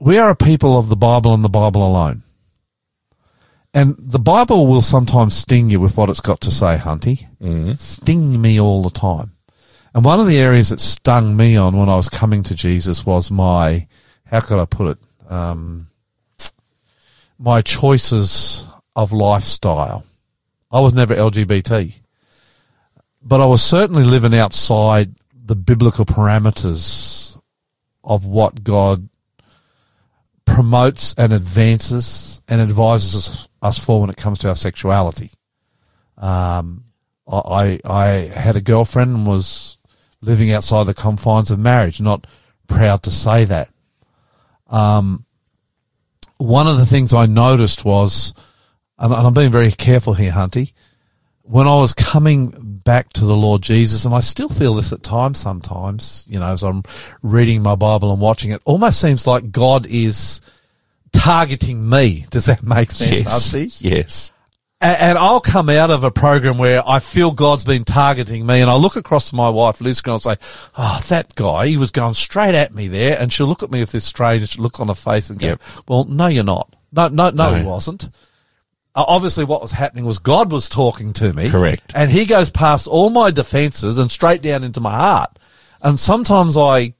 We are a people of the Bible and the Bible alone. And the Bible will sometimes sting you with what it's got to say, Hunty. Mm. Sting me all the time. And one of the areas that stung me on when I was coming to Jesus was my, how could I put it? Um, my choices of lifestyle. I was never LGBT, but I was certainly living outside the biblical parameters of what God promotes and advances and advises us, us for when it comes to our sexuality. Um, I, I had a girlfriend and was living outside the confines of marriage, not proud to say that. Um, one of the things I noticed was, and and I'm being very careful here, Hunty, when I was coming back to the Lord Jesus, and I still feel this at times sometimes, you know, as I'm reading my Bible and watching it, almost seems like God is targeting me. Does that make sense, Yes. Hunty? Yes. And, and I'll come out of a program where I feel God's been targeting me, and I look across to my wife, Liz, and I'll say, "Oh, that guy, he was going straight at me there," and she'll look at me with this strange look on her face and go, Yep. "Well, no, you're not. No, no, no, he wasn't." Uh, obviously, what was happening was God was talking to me, Correct. and He goes past all my defences and straight down into my heart. And sometimes I,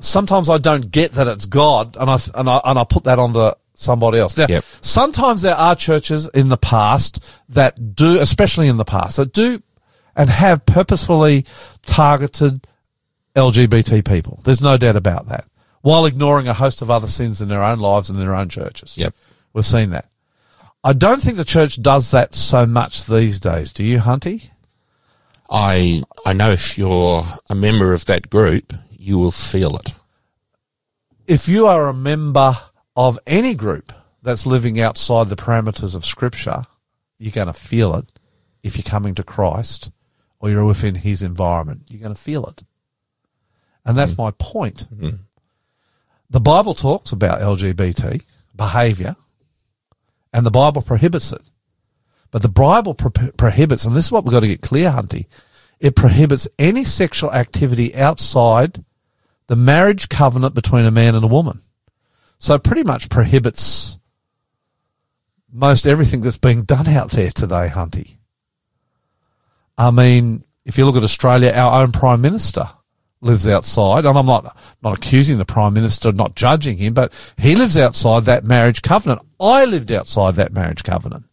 sometimes I don't get that it's God, and I and I and I put that onto somebody else. Now, Yep. sometimes there are churches in the past that do, especially in the past, that do and have purposefully targeted LGBT people. There's no doubt about that. While ignoring a host of other sins in their own lives and their own churches. Yep. We've seen that. I don't think the church does that so much these days. Do you, Hunty? I I know if you're a member of that group, you will feel it. If you are a member of any group that's living outside the parameters of Scripture, you're going to feel it. If you're coming to Christ or you're within His environment, you're going to feel it. And that's mm-hmm. my point. Mm-hmm. The Bible talks about LGBT behavior, and the Bible prohibits it. But the Bible pro- prohibits, and this is what we've got to get clear, Hunty, it prohibits any sexual activity outside the marriage covenant between a man and a woman. So it pretty much prohibits most everything that's being done out there today, Hunty. I mean, if you look at Australia, our own Prime Minister lives outside, and I'm not not accusing the Prime Minister, not judging him, but he lives outside that marriage covenant. I lived outside that marriage covenant.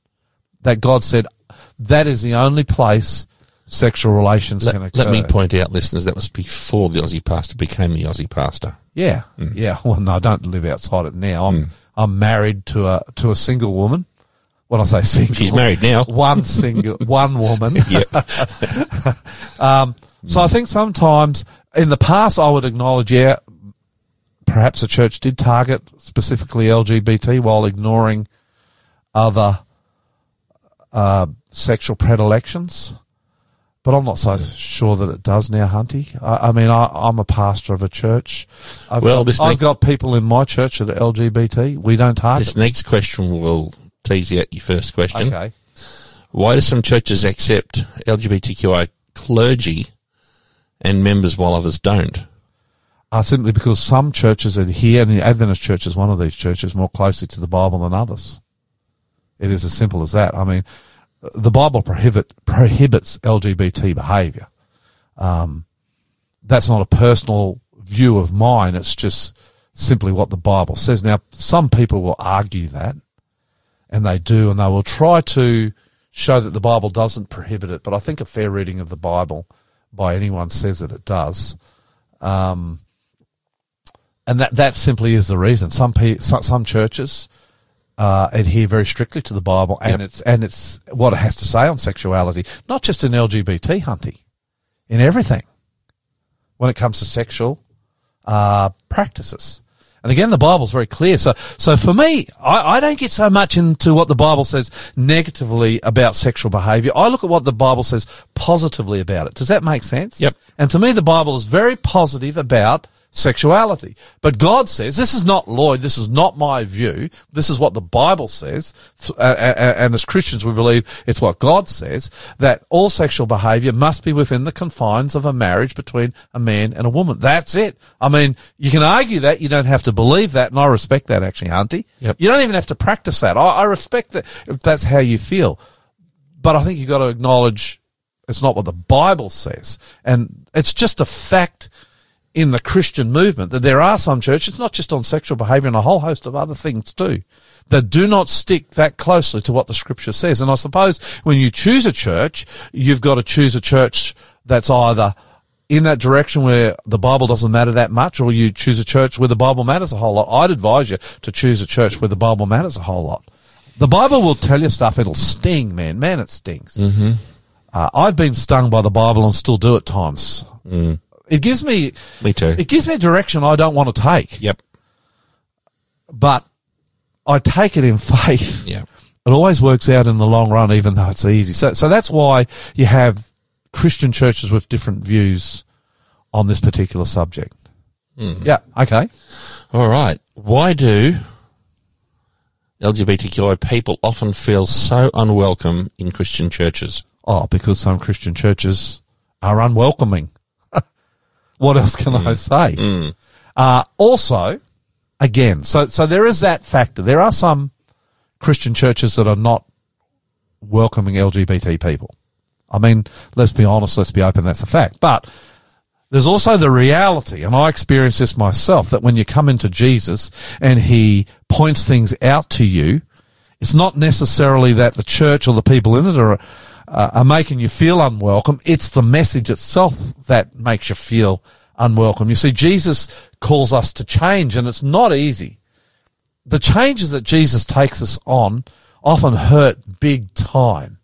That God said that is the only place sexual relations can Let, occur. let me point out, listeners, that was before the Aussie pastor became the Aussie pastor. Yeah, mm. yeah. Well, no, I don't live outside it now. I'm mm. I'm married to a to a single woman. when I say single, She's married now. One single, one woman. Yep. Um, so I think sometimes in the past I would acknowledge, yeah, perhaps the church did target specifically LGBT while ignoring other uh, sexual predilections. But I'm not so sure that it does now, Hunty. I, I mean, I, I'm a pastor of a church. I've, Well, got, this I've next- got people in my church that are LGBT. We don't target. This next question will tease you out your first question. okay. Why do some churches accept LGBTQI clergy and members while others don't? Uh, simply because some churches adhere, and the Adventist Church is one of these churches, more closely to the Bible than others. It is as simple as that. I mean, the Bible prohibit, prohibits LGBT behaviour. Um, that's not a personal view of mine. It's just simply what the Bible says. Now, some people will argue that, and they do, and they will try to show that the Bible doesn't prohibit it. But I think a fair reading of the Bible by anyone says that it does and that that simply is the reason. Some pe- some, some churches uh, adhere very strictly to the Bible, and Yep. it's and it's what it has to say on sexuality, not just in LGBT Hunty, in everything when it comes to sexual uh, practices. And again, the Bible's very clear. So, so for me, I, I don't get so much into what the Bible says negatively about sexual behavior. I look at what the Bible says positively about it. Does that make sense? Yep. And to me, the Bible is very positive about sexuality. But God says, this is not Lloyd, this is not my view, this is what the Bible says, Th- uh, uh, and as Christians we believe it's what God says, that all sexual behaviour must be within the confines of a marriage between a man and a woman. That's it. I mean, you can argue that, you don't have to believe that, and I respect that actually, Hunty. Yep. You don't even have to practice that. I, I respect that if that's how you feel. But I think you've got to acknowledge it's not what the Bible says. And it's just a fact in the Christian movement that there are some churches, not just on sexual behavior and a whole host of other things too, that do not stick that closely to what the scripture says. And I suppose when you choose a church, you've got to choose a church that's either in that direction where the Bible doesn't matter that much, or you choose a church where the Bible matters a whole lot. I'd advise you to choose a church where the Bible matters a whole lot. The Bible will tell you stuff, it'll sting, man. Man, it stings. Mm-hmm. Uh, I've been stung by the Bible and still do at times. It gives me, Me too. it gives me a direction I don't want to take, Yep. but I take it in faith. Yeah. It always works out in the long run, even though it's easy. So, so that's why you have Christian churches with different views on this particular subject. Hmm. Yeah. Okay. All right. Why do LGBTQI people often feel so unwelcome in Christian churches? Oh, because some Christian churches are unwelcoming. What else can I say? Uh, also, again, so, so there is that factor. There are some Christian churches that are not welcoming LGBT people. I mean, let's be honest, let's be open, that's a fact. But there's also the reality, and I experienced this myself, that when you come into Jesus and he points things out to you, it's not necessarily that the church or the people in it are, uh, are making you feel unwelcome. It's the message itself that makes you feel unwelcome. You see, Jesus calls us to change and it's not easy. The changes that Jesus takes us on often hurt big time.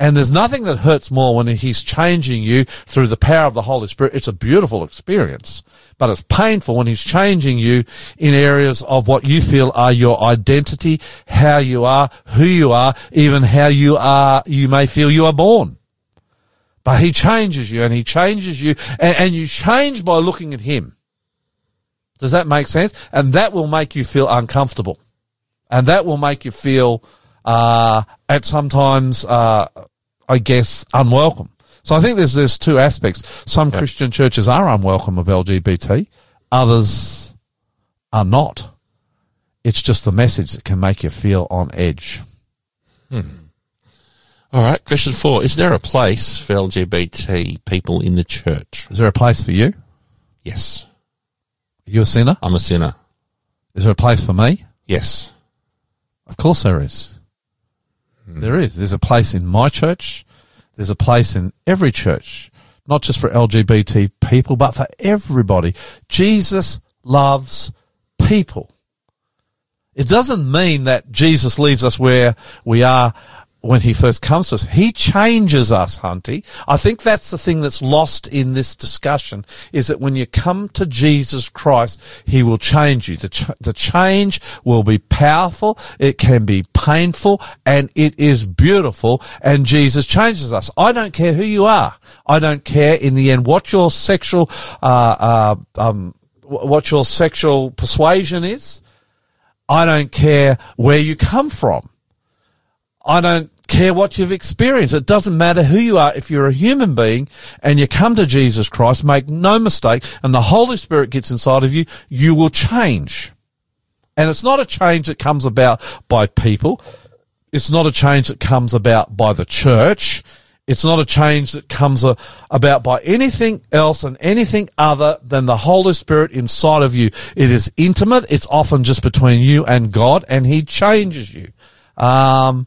And there's nothing that hurts more when he's changing you through the power of the Holy Spirit. It's a beautiful experience, but it's painful when he's changing you in areas of what you feel are your identity, how you are, who you are, even how you are, you may feel you are born. But he changes you and he changes you and, and you change by looking at him. Does that make sense? And that will make you feel uncomfortable. And that will make you feel, uh, at sometimes, uh, I guess, unwelcome. So I think there's, there's two aspects. Some Christian churches are unwelcome of LGBT. Others are not. It's just the message that can make you feel on edge. Hmm. All right. Question four. Is there a place for LGBT people in the church? Is there a place for you? Yes. Are you a sinner? I'm a sinner. Is there a place for me? Yes. Of course there is. Hmm. There is. There's a place in my church. There's a place in every church, not just for LGBT people, but for everybody. Jesus loves people. It doesn't mean that Jesus leaves us where we are when he first comes to us. He changes us, Hunty. I think that's the thing that's lost in this discussion is that when you come to Jesus Christ, he will change you. The, ch- the change will be powerful. It can be painful and it is beautiful and Jesus changes us. I don't care who you are. I don't care in the end what your sexual, uh, uh, um, what your sexual persuasion is. I don't care where you come from. I don't care what you've experienced. It doesn't matter who you are. If you're a human being and you come to Jesus Christ, make no mistake, and the Holy Spirit gets inside of you, you will change. And it's not a change that comes about by people. It's not a change that comes about by the church. It's not a change that comes uh, about by anything else and anything other than the Holy Spirit inside of you. It is intimate. It's often just between you and God and He changes you. Um,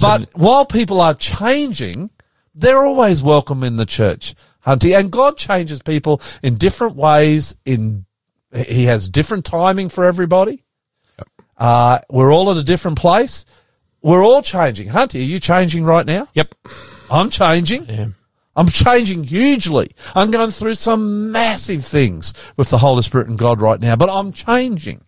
but while people are changing, they're always welcome in the church, Hunty. And God changes people in different ways. In He has different timing for everybody. Uh, we're all at a different place. We're all changing. Hunty, are you changing right now? Yep. I'm changing. I'm changing hugely. I'm going through some massive things with the Holy Spirit and God right now, but I'm changing.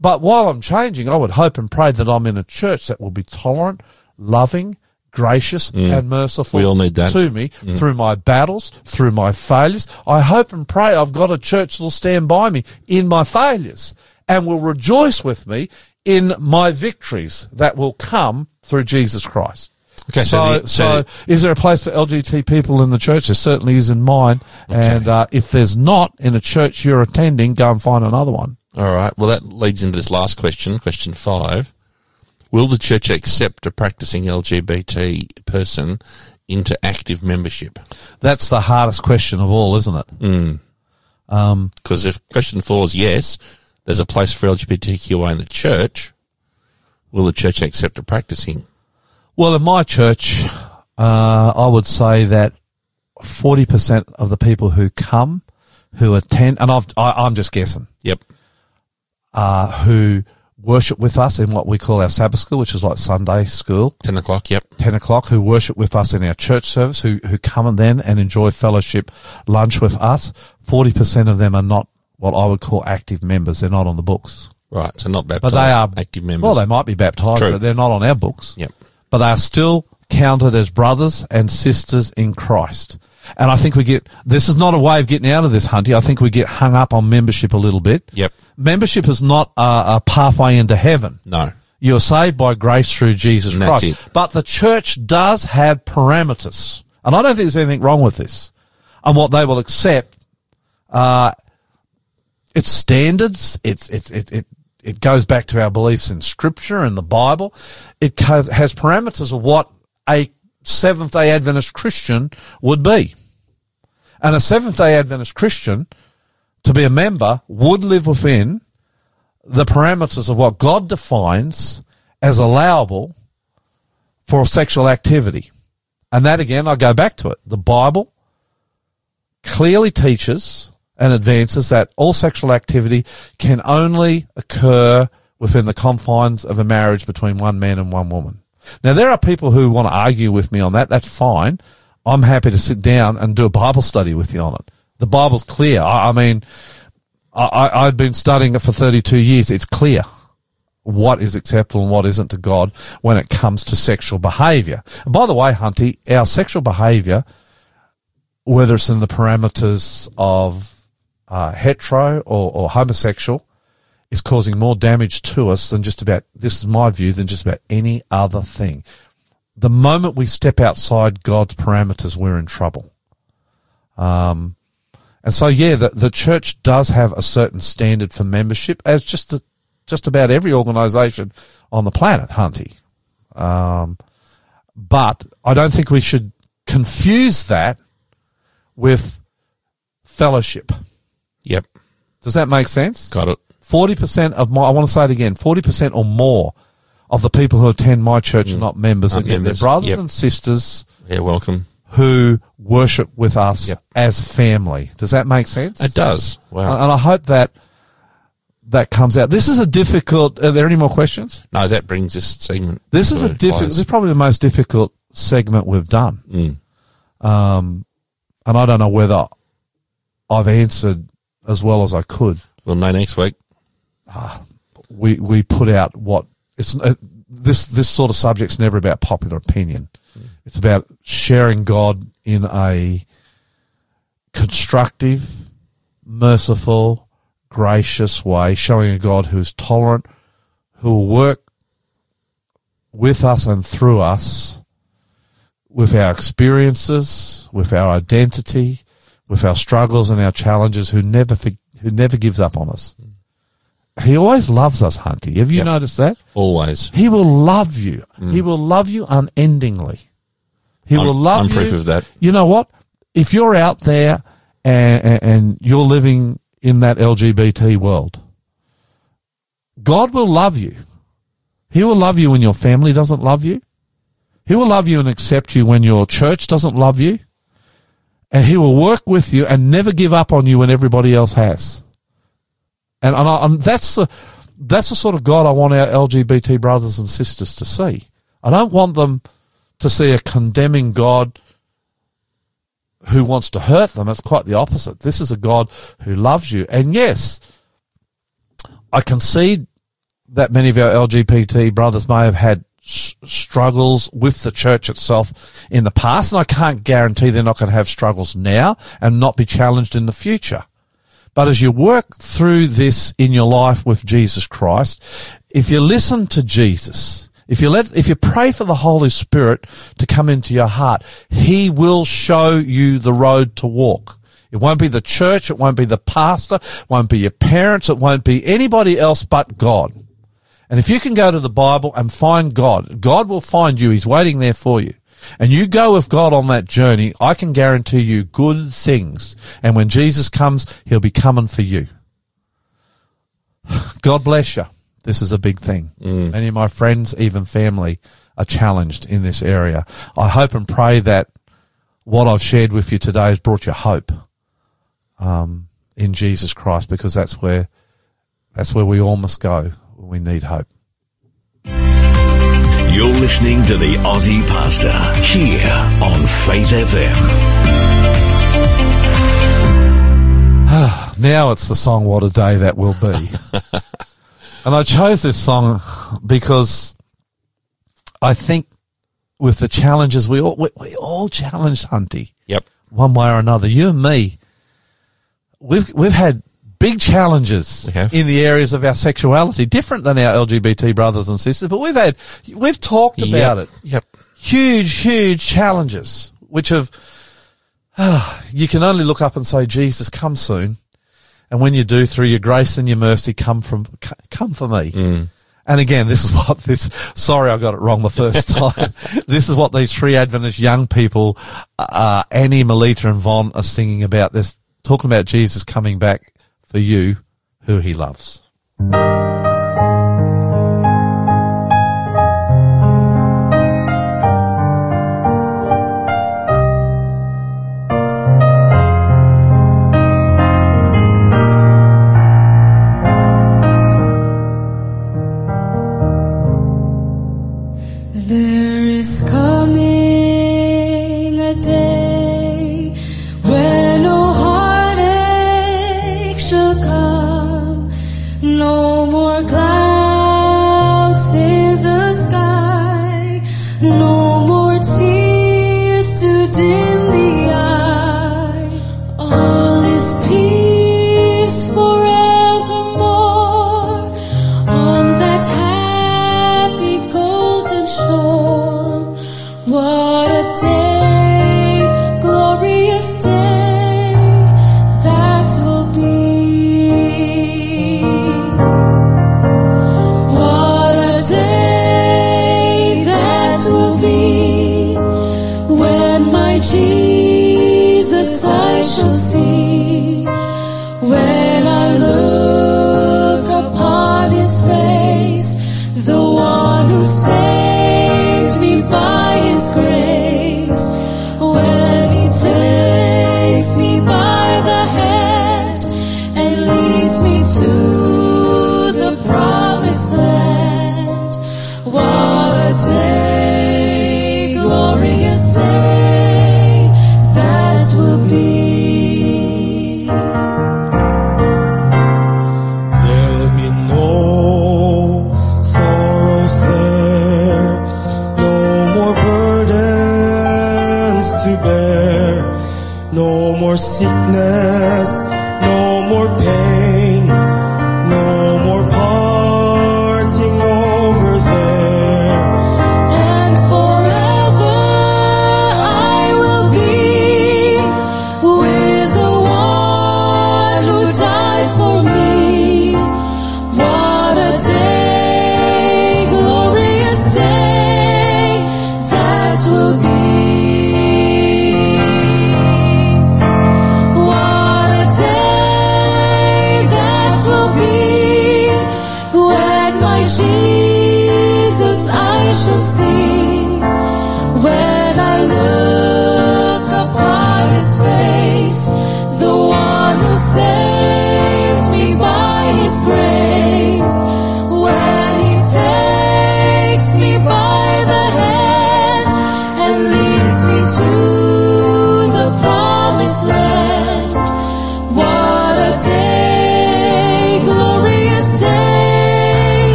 But while I'm changing, I would hope and pray that I'm in a church that will be tolerant, loving, gracious, and merciful We all need that. to me through my battles, through my failures. I hope and pray I've got a church that'll stand by me in my failures and will rejoice with me in my victories that will come through Jesus Christ. Okay, so so, the- so, so- is there a place for LGBT people in the church? There certainly is in mine. And uh, if there's not in a church you're attending, go and find another one. All right. Well, that leads into this last question, question five. Will the church accept a practicing LGBT person into active membership? That's the hardest question of all, isn't it? Because if question four is yes, there's a place for LGBTQI in the church. Will the church accept a practicing? Well, in my church, uh, I would say that 40% of the people who come, who attend, and I've, I, I'm just guessing, Yep. uh, who worship with us in what we call our Sabbath school, which is like Sunday school, 10 o'clock. Yep. 10 o'clock, who worship with us in our church service, who, who come and then and enjoy fellowship lunch with us. 40% of them are not what I would call active members. They're not on the books. Right. So not baptized. But they are active members. Well, they might be baptized, True. but they're not on our books. Yep. But they are still counted as brothers and sisters in Christ. And I think we get, this is not a way of getting out of this, Hunty. I think we get hung up on membership a little bit. Yep. Membership is not a, a pathway into heaven. No. You're saved by grace through Jesus And Christ. But the church does have parameters. And I don't think there's anything wrong with this. And what they will accept, uh, its standards, it's, it's, it, it, it goes back to our beliefs in scripture and the Bible. It has parameters of what a Seventh day Adventist Christian would be. And a Seventh day Adventist Christian, to be a member, would live within the parameters of what God defines as allowable for sexual activity. And that again, I go back to it. The Bible clearly teaches and advances that all sexual activity can only occur within the confines of a marriage between one man and one woman. Now, there are people who want to argue with me on that. That's fine. I'm happy to sit down and do a Bible study with you on it. The Bible's clear. I, I mean, I, I've been studying it for 32 years. It's clear what is acceptable and what isn't to God when it comes to sexual behavior. And by the way, Hunty, our sexual behavior, whether it's in the parameters of uh, hetero or, or homosexual, is causing more damage to us than just about, this is my view, than just about any other thing. The moment we step outside God's parameters, we're in trouble. Um, and so, yeah, the, the church does have a certain standard for membership, as just just about every organisation on the planet, Hunty. Um, but I don't think we should confuse that with fellowship. Yep. Does that make sense? Got it. Forty percent of my, I want to say it again, forty percent or more of the people who attend my church are not members. Aren't Again, members. they're brothers Yep. and sisters Yeah. Welcome. who worship with us Yep. as family. Does that make sense? It does. Wow. And I hope that that comes out. This is a difficult. Are there any more questions? No, that brings this segment. This is to a difficult. This is probably the most difficult segment we've done. Mm. Um, and I don't know whether I've answered as well as I could. We'll know next week. We we put out what it's uh, this this sort of subject's never about popular opinion. It's about sharing God in a constructive, merciful, gracious way, showing a God who is tolerant, who will work with us and through us with our experiences, with our identity, with our struggles and our challenges, who never who never gives up on us. He always loves us, Hunty. Have you Yep. noticed that? Always. He will love you. Mm. He will love you unendingly. He I'm- will love I'm you. proof of that. You know what? If you're out there and, and, and you're living in that LGBT world, God will love you. He will love you when your family doesn't love you. He will love you and accept you when your church doesn't love you. And he will work with you and never give up on you when everybody else has. And, and, I, and that's the that's the sort of God I want our LGBT brothers and sisters to see. I don't want them to see a condemning God who wants to hurt them. It's quite the opposite. This is a God who loves you. And yes, I concede that many of our LGBT brothers may have had struggles with the church itself in the past, and I can't guarantee they're not going to have struggles now and not be challenged in the future. But as you work through this in your life with Jesus Christ, if you listen to Jesus, if you let, if you pray for the Holy Spirit to come into your heart, He will show you the road to walk. It won't be the church. It won't be the pastor. It won't be your parents. It won't be anybody else but God. And if you can go to the Bible and find God, God will find you. He's waiting there for you. And you go with God on that journey, I can guarantee you good things. And when Jesus comes, he'll be coming for you. God bless you. This is a big thing. Many of my friends, even family, are challenged in this area. I hope and pray that what I've shared with you today has brought you hope um, in Jesus Christ, because that's where that's where we all must go. when We need hope. You're listening to the Aussie Pastor here on Faith FM. Now it's the song "What a Day That Will Be," and I chose this song because I think with the challenges we all we, we all challenged Hunty Yep. one way or another. You and me, we've we've had big challenges in the areas of our sexuality, different than our LGBT brothers and sisters. But we've had we've talked about Yep. it. Yep. Huge, huge challenges, which have ah, you can only look up and say, "Jesus, come soon." And when you do, through your grace and your mercy, come from come for me. And again, this is what this. Sorry, I got it wrong the first time. this is what these three Adventist young people, uh, Annie, Melita, and Von, are singing about. This talking about Jesus coming back for you, who He loves.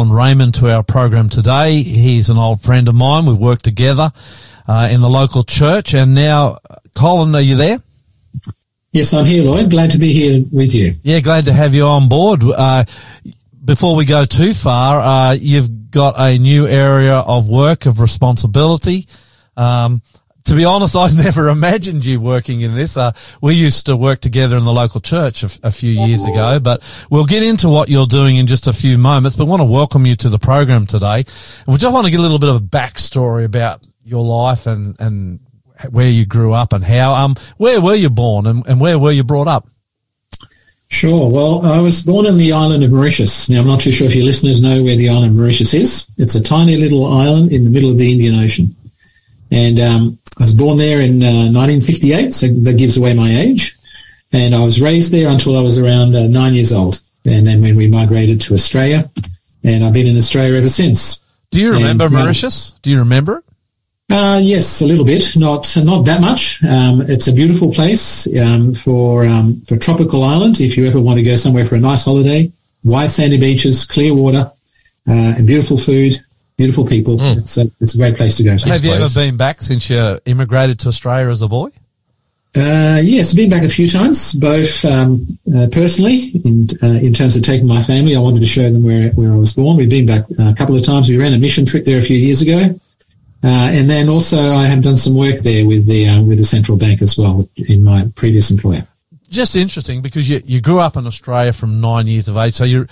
Colin Raymond to our program today. He's an old friend of mine. We've worked together uh, in the local church. And now, Colin, are you there? Yes, I'm here, Lloyd. Glad to be here with you. Yeah, glad to have you on board. Uh, before we go too far, uh, you've got a new area of work, of responsibility. Um, to be honest, I never imagined you working in this. Uh, we used to work together in the local church a few years ago, but we'll get into what you're doing in just a few moments. But I want to welcome you to the program today. We just want to get a little bit of a backstory about your life and, and where you grew up and how. Um, where were you born and, and where were you brought up? Sure. Well, I was born in the island of Mauritius. Now, I'm not too sure if your listeners know where the island of Mauritius is. It's a tiny little island in the middle of the Indian Ocean. And um, I was born there in uh, 1958, so that gives away my age. And I was raised there until I was around uh, nine years old. And then when we migrated to Australia, and I've been in Australia ever since. Do you remember And, uh, Mauritius? Do you remember it? Uh, yes, a little bit, not not that much. Um, it's a beautiful place um, for um, for tropical island. If you ever want to go somewhere for a nice holiday, white sandy beaches, clear water, uh, and beautiful food, beautiful people. It's a it's a great place to go. to. Have you ever been back since you immigrated to Australia as a boy? Uh, yes, been back a few times, both um, uh, personally and uh, in terms of taking my family. I wanted to show them where where I was born. We've been back uh, a couple of times. We ran a mission trip there a few years ago, uh, and then also I have done some work there with the uh, with the central bank as well in my previous employer. Just interesting because you, you grew up in Australia from nine years of age. So you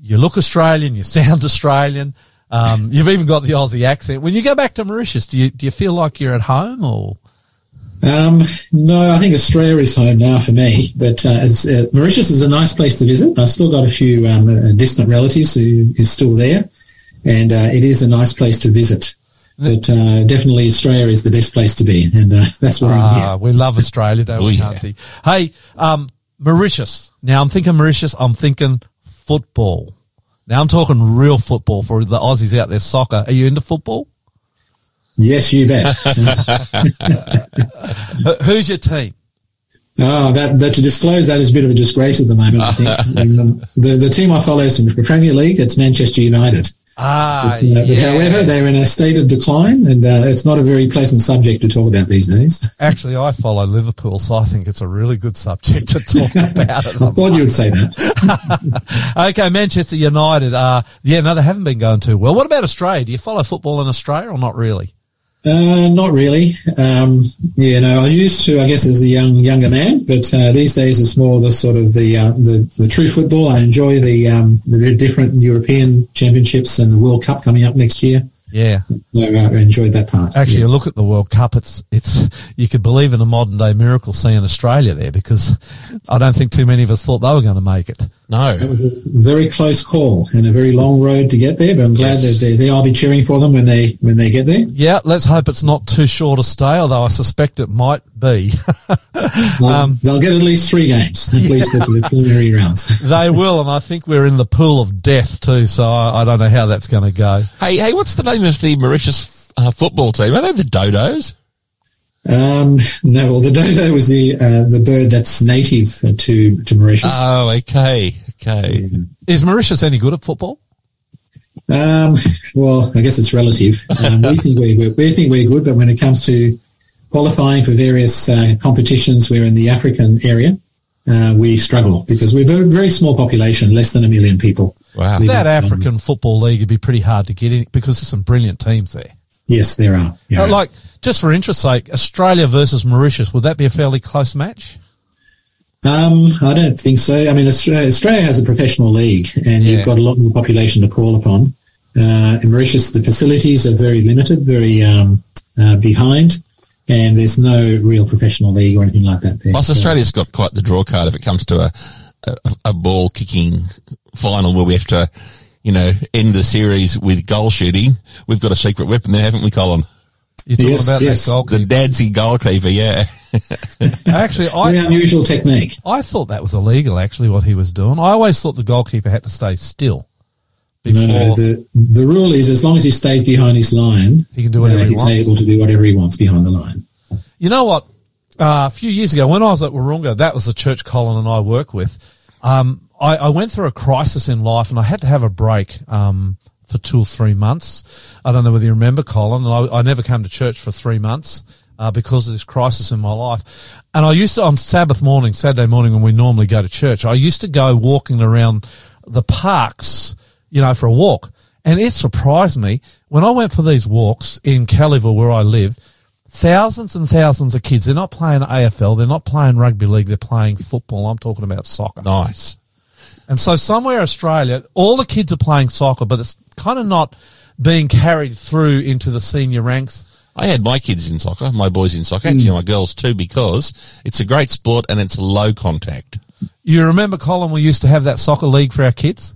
you look Australian, you sound Australian. Um, you've even got the Aussie accent. When you go back to Mauritius, do you do you feel like you're at home or? Um, no, I think Australia is home now for me. But uh, as, uh, Mauritius is a nice place to visit. I've still got a few um, uh, distant relatives who is still there, and uh, it is a nice place to visit. But uh, definitely Australia is the best place to be, and uh, that's where I'm Ah, here. we love Australia, don't Oh, we, yeah. Hunty? Hey, um, Mauritius. Now I'm thinking Mauritius. I'm thinking football. Now I'm talking real football for the Aussies out there. Soccer. Are you into football? Yes, you bet. Who's your team? Oh, that, that to disclose that is a bit of a disgrace at the moment. I think um, the the team I follow is from the Premier League. It's Manchester United. Ah, But, uh, yeah. However, they're in a state of decline, and uh, it's not a very pleasant subject to talk about these days. Actually, I follow Liverpool, so I think it's a really good subject to talk about. I thought you would say that. okay, Manchester United. Uh, yeah, no, they haven't been going too well. What about Australia? Do you follow football in Australia or not really? Uh, not really. Um, yeah, no, I used to, I guess, as a young younger man, but uh, these days it's more the sort of the uh, the, the true football. I enjoy the um, the different European championships and the World Cup coming up next year. Yeah. I, I enjoyed that part. Actually, Yeah. you look at the World Cup. It's it's you could believe in a modern day miracle seeing Australia there because I don't think too many of us thought they were going to make it. No, it was a very close call and a very long road to get there, but I'm glad Yes. that they, they, I'll be cheering for them when they when they get there. Yeah, let's hope it's not too short a stay, although I suspect it might be. They'll, um, they'll get at least three games, at least the, the preliminary rounds. they will, and I think we're in the pool of death too. So I, I don't know how that's going to go. Hey, hey, what's the name of the Mauritius uh, football team? Are they the Dodos? Um, no, well, the dodo was the uh, the bird that's native to to Mauritius. Oh, okay, okay. Is Mauritius any good at football? Um, well, I guess it's relative. Um, we think we're good. we think we're good, but when it comes to qualifying for various uh, competitions, we're in the African area. Uh, we struggle because we're a very, very small population, less than a million people. Wow. That don't- African Football League would be pretty hard to get in because there's some brilliant teams there. Yes, there are. Yeah. Uh, like, just for interest's sake, Australia versus Mauritius, would that be a fairly close match? Um, I don't think so. I mean, Australia, Australia has a professional league, and Yeah. you've got a lot more population to call upon. Uh, in Mauritius, the facilities are very limited, very um, uh, behind, and there's no real professional league or anything like that. There. Plus, So- Australia's got quite the draw card if it comes to a, a, a ball kicking final where we have to, you know, end the series with goal shooting. We've got a secret weapon there, haven't we, Colin? You're talking Yes, about yes. that goal. The Dadsy goalkeeper, yeah. Actually, very unusual technique. I thought that was illegal. Actually, what he was doing, I always thought the goalkeeper had to stay still No, no, the the rule is as long as he stays behind his line, he can do whatever uh, he he's wants. able to do whatever he wants behind the line. You know what? Uh, a few years ago, when I was at Wahroonga, that was the church Colin and I work with. Um, I, I went through a crisis in life, and I had to have a break um, for two or three months. I don't know whether you remember, Colin. And I, I never came to church for three months uh, because of this crisis in my life. And I used to on Sabbath morning, Saturday morning, when we normally go to church, I used to go walking around the parks, you know, for a walk. And it surprised me when I went for these walks in Kellyville, where I lived, thousands and thousands of kids. They're not playing AFL. They're not playing rugby league. They're playing football. I'm talking about soccer. Nice. And so somewhere Australia, all the kids are playing soccer, but it's kind of not being carried through into the senior ranks. I had my kids in soccer, my boys in soccer, actually mm. my girls too, because it's a great sport and it's low contact. You remember, Colin, we used to have that soccer league for our kids?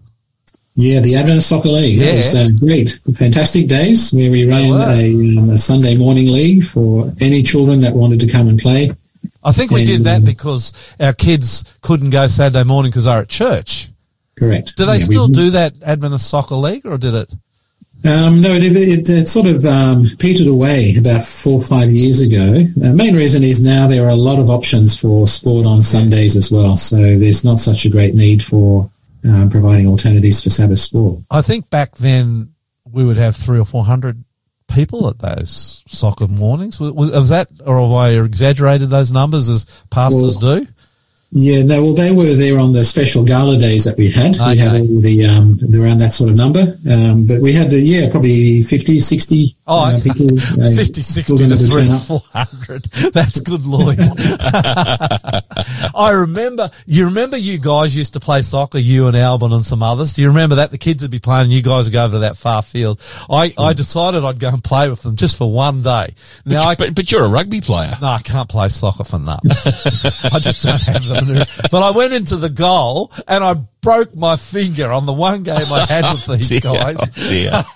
Yeah, the Adventist Soccer League. Yeah. That was uh, great. Fantastic days where we ran a, um, a Sunday morning league for any children that wanted to come and play. I think we And, did that um, because our kids couldn't go Saturday morning because they're at church. Correct. Do they Yeah, still do that Adventist Soccer League or did it? Um, no, it, it, it sort of um, petered away about four or five years ago. The main reason is now there are a lot of options for sport on Sundays as well, so there's not such a great need for um, providing alternatives for Sabbath school. I think back then we would have three or four hundred people at those soccer mornings. Was, was that, or have I exaggerated those numbers as pastors do? Yeah, no, well, they were there on the special gala days that we had. We had all the, um, around that sort of number. Um, but we had, uh, yeah, probably 50, 60 Oh, uh, okay. people. uh, 50, 60 to gonna three, 400. That's good Lloyd. I remember, you remember you guys used to play soccer, you and Albin and some others. Do you remember that? The kids would be playing and you guys would go over to that far field. I, I decided I'd go and play with them just for one day. Now I, But, but you're a rugby player. no, I can't play soccer for nuts. I just don't have them. But I went into the goal and I broke my finger on the one game I had with these Dear, guys.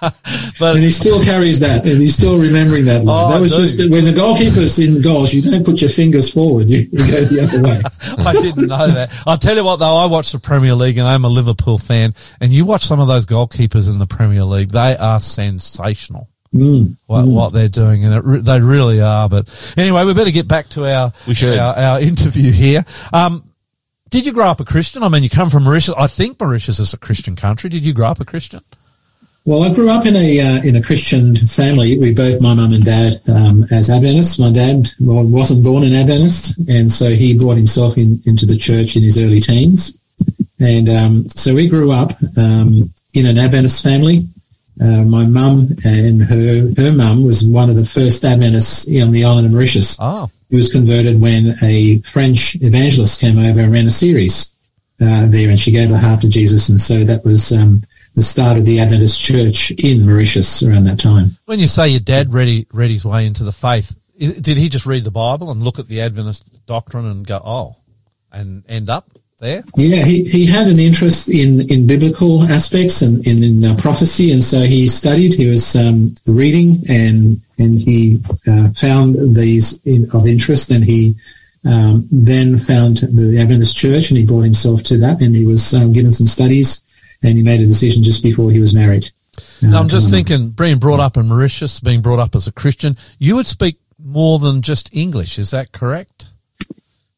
oh. But And he still carries that, and he's still remembering that. Oh, that was just when the goalkeeper's in goals. You don't put your fingers forward; you, you go the other way. I didn't know that. I'll tell you what though, I watch the Premier League and I'm a Liverpool fan and you watch some of those goalkeepers in the Premier League, they are sensational. Mm. What, what they're doing, and it re- they really are. But anyway, we better get back to our We our, our interview here. Um, did you grow up a Christian? I mean, you come from Mauritius. I think Mauritius is a Christian country. Did you grow up a Christian? Well, I grew up in a uh, in a Christian family. We both, my mum and dad, um, as Adventists. My dad well, wasn't born an Adventist, and so he brought himself in, into the church in his early teens. And um, so we grew up um, in an Adventist family. Uh, my mum and her her mum was one of the first Adventists on the island of Mauritius. Oh, He was converted when a French evangelist came over and ran a series uh, there, and she gave her heart to Jesus, and so that was um, the start of the Adventist Church in Mauritius around that time. when you say your dad read, read his way into the faith, did he just read the Bible and look at the Adventist doctrine and go, oh, and end up there? Yeah, he, he had an interest in, in biblical aspects and, and in uh, prophecy, and so he studied. He was um, reading, and and he uh, found these in, of interest, and he um, then found the Adventist Church, and he brought himself to that, and he was um, given some studies, and he made a decision just before he was married. Now, I'm Uh, just um, thinking, being brought up in Mauritius, being brought up as a Christian, you would speak more than just English. Is that correct?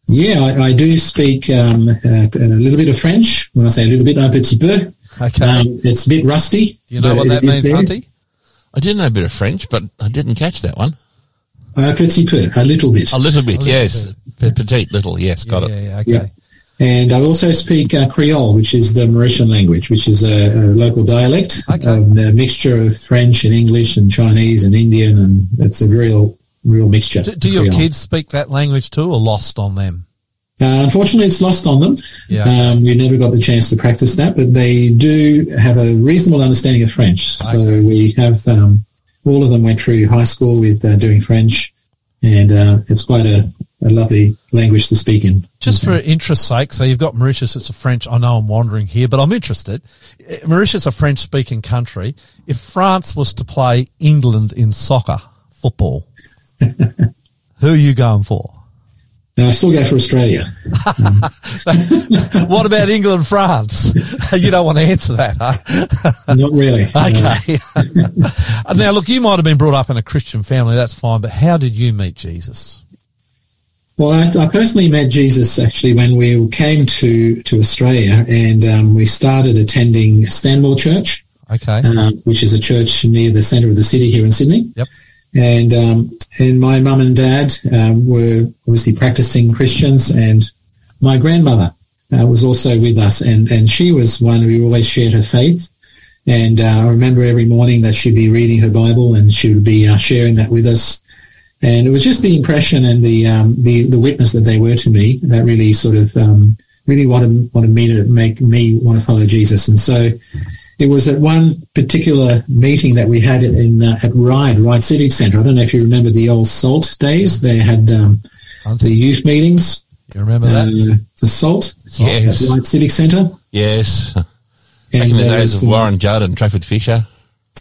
Yeah, I, I do speak um, uh, a little bit of French. When I say a little bit, un petit peu. Okay. Um, it's a bit rusty. Do you know what that means. Hunty? I did know a bit of French, but I didn't catch that one. Un petit peu, a little bit. A little bit, little yes. P- Petite, little, yes, got yeah, it. yeah, yeah, okay. Yeah. And I also speak uh, Creole, which is the Mauritian language, which is a, a local dialect, Okay. um, a mixture of French and English and Chinese and Indian, and it's a real, real mixture. Do, do your Creole. kids speak that language too, or lost on them? Uh, unfortunately, it's lost on them. Yeah. Um, we never got the chance to practice that, but they do have a reasonable understanding of French. So Okay. we have um, all of them went through high school with uh, doing French, and uh, it's quite a, a lovely language to speak in. Just for interest's sake, so you've got Mauritius, it's a French, I know I'm wandering here, but I'm interested. Eh, Mauritius, a French speaking country. If France was to play England in soccer, football, who are you going for? Now, I still go for Australia. What about England, France? you don't want to answer that, huh? Not really. Okay. now, look, you might have been brought up in a Christian family, that's fine, but how did you meet Jesus? Well, I, I personally met Jesus actually when we came to, to Australia and um, we started attending Stanmore Church, Okay. um, which is a church near the centre of the city here in Sydney. Yep. And um, and my mum and dad um, were obviously practicing Christians, and my grandmother uh, was also with us, and and she was one who always shared her faith. And uh, I remember every morning that she'd be reading her Bible, and she would be uh, sharing that with us. And it was just the impression and the um, the the witness that they were to me that really sort of um, really wanted wanted me to make me want to follow Jesus. And so it was at one particular meeting that we had in uh, at Ryde Ryde Civic Centre. I don't know if you remember the old Salt days. They had um, the youth meetings You remember that? uh, for Salt Yes. at Ryde Civic Centre. Yes. Back And in the days was, of um, Warren Judd and Trafford Fisher.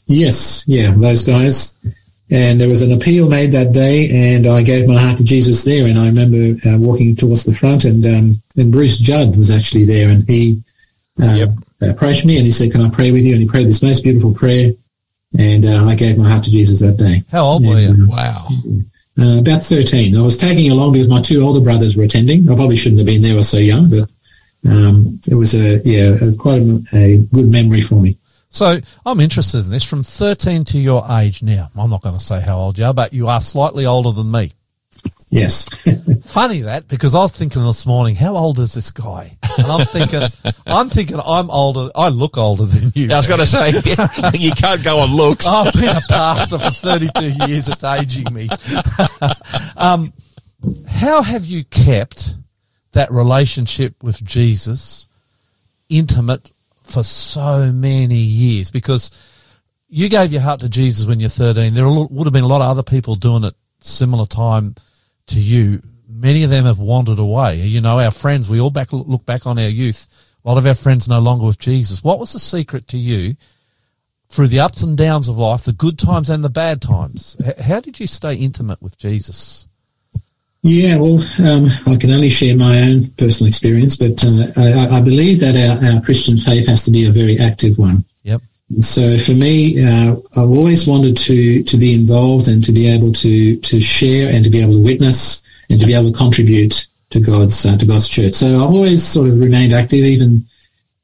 Yes, yeah, those guys. And there was an appeal made that day, and I gave my heart to Jesus there. And I remember uh, walking towards the front, and um, and Bruce Judd was actually there, and he uh, Yep. Approached me and he said, "Can I pray with you?" And he prayed this most beautiful prayer, and uh, I gave my heart to Jesus that day. How old were you? um, Wow. Uh, about thirteen. I was tagging along because my two older brothers were attending. I probably shouldn't have been there. I was so young, but um, it was a yeah, it was quite a, a good memory for me. So I'm interested in this. From 13 to your age now, I'm not going to say how old you are, but you are slightly older than me. Yes. Funny that because I was thinking this morning, how old is this guy? And I'm thinking, I'm thinking I'm older. I look older than you. I was going to say, you can't go on looks. I've been a pastor for 32 years. It's aging me. um, how have you kept that relationship with Jesus intimate for so many years? Because you gave your heart to Jesus when you're 13. There would have been a lot of other people doing it similar time to you. Many of them have wandered away. You know, our friends, we all back look back on our youth. A lot of our friends no longer with Jesus. What was the secret to you through the ups and downs of life, the good times and the bad times? How did you stay intimate with Jesus? Yeah, well, um, I can only share my own personal experience, but uh, I, I believe that our, our Christian faith has to be a very active one. So for me, uh, I've always wanted to to be involved and to be able to to share and to be able to witness and to be able to contribute to God's uh, to God's church. So I've always sort of remained active, even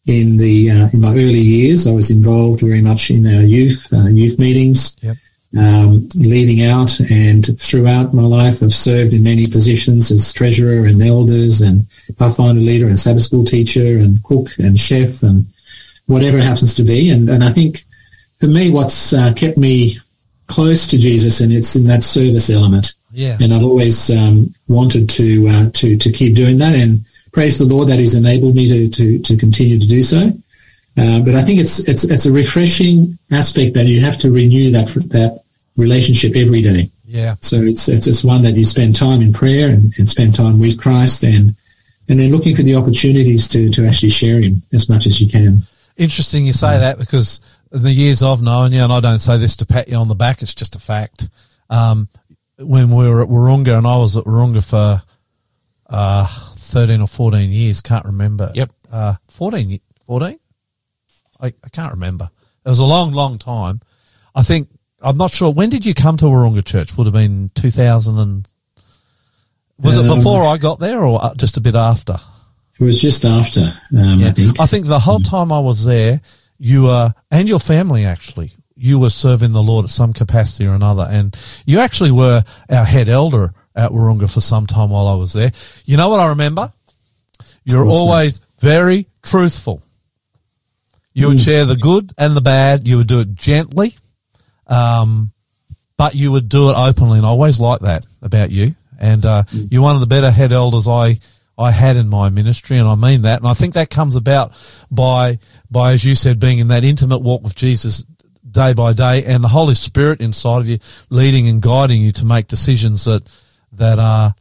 in the uh, in my early years, I was involved very much in our youth uh, youth meetings, Yep. um, leading out, and throughout my life, I've served in many positions as treasurer and elders and pathfinder leader and Sabbath school teacher and cook and chef and whatever it happens to be. And and I think for me, what's uh, kept me close to Jesus, and it's in that service element Yeah. and I've always um, wanted to uh, to to keep doing that. And praise the Lord that He's enabled me to to, to continue to do so. Uh, but I think it's it's it's a refreshing aspect that you have to renew that that relationship every day. Yeah. So it's it's just one that you spend time in prayer and, and spend time with Christ and and then looking for the opportunities to to actually share Him as much as you can. Interesting you say that because in the years I've known you, and I don't say this to pat you on the back, it's just a fact. Um, when we were at Wahroonga, and I was at Wahroonga for uh, 13 or 14 years, can't remember. Yep. Uh, 14, 14? I, I can't remember. It was a long, long time. I think, I'm not sure. When did you come to Wahroonga Church? Would have been 2000 and, was it Um, before I got there or uh, just a bit after? It was just after um, Yeah. I think. I think the whole time I was there, you were, and your family actually, you were serving the Lord at some capacity or another. And you actually were our head elder at Wahroonga for some time while I was there. You know what I remember? You're What's that? always very truthful. You would share the good and the bad. You would do it gently. Um, but you would do it openly. And I always like that about you. And, uh, you're one of the better head elders I, I had in my ministry. And I mean that. And I think that comes about by, by, as you said, being in that intimate walk with Jesus day by day and the Holy Spirit inside of you leading and guiding you to make decisions that, that are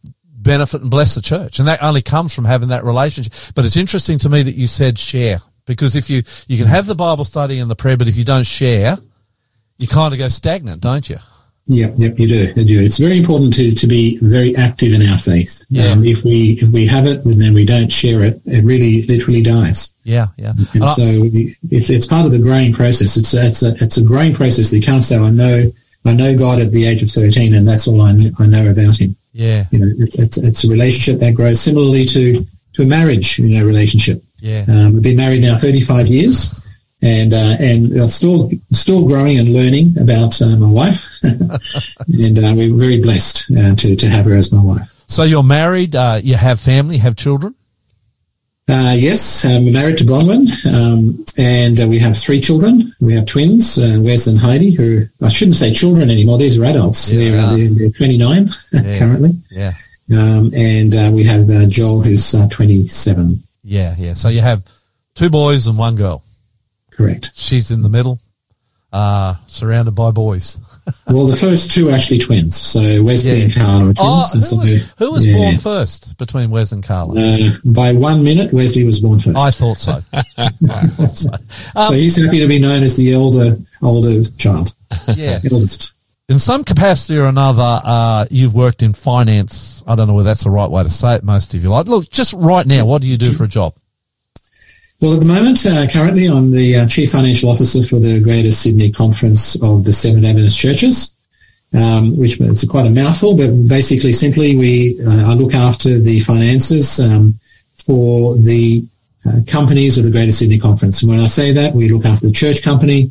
benefit and bless the church. And that only comes from having that relationship. But it's interesting to me that you said share because if you, you can have the Bible study and the prayer, but if you don't share, you kind of go stagnant, don't you? Yep, yep, you do. You do. It's very important to, to be very active in our faith. Yeah. Um, if we if we have it and then we don't share it, it really literally dies. Yeah, yeah. And I- so it's it's part of the growing process. It's a, it's a it's a growing process. You can't say I know I know God at the age of thirteen and that's all I know, I know about Him. yeah, You know, it's, it's it's a relationship that grows similarly to to a marriage you know relationship. yeah. Um, we've been married now 35 years, and uh, and still still growing and learning about uh, my wife, and uh, we're very blessed uh, to to have her as my wife. So you're married, uh, you have family, have children? Uh, yes, we're married to Bronwyn, um, and uh, we have three children. We have twins, uh, Wes and Heidi, who I shouldn't say children anymore. These are adults. Yeah, they're, uh, they're, they're 29 Yeah. currently, Yeah, um, and uh, we have uh, Joel, who's uh, 27. yeah, yeah. So you have two boys and one girl. Correct. She's in the middle, uh, surrounded by boys. Well, the first two are actually twins. So Wesley Yeah. and Carla are twins. Oh, who so, was, who was yeah. born first between Wes and Carla? Uh, by one minute, Wesley was born first. I thought so. I thought so. Um, so he's happy to be known as the elder, older child, Yeah. eldest. In some capacity or another, uh, you've worked in finance. I don't know whether that's the right way to say it, most of your life. Look, just right now, what do you do for a job? Well, at the moment, uh, currently, I'm the uh, chief financial officer for the Greater Sydney Conference of the Seven Adventist Churches, um, which is quite a mouthful, but basically, simply, we uh, I look after the finances um, for the uh, companies of the Greater Sydney Conference. And when I say that, we look after the church company,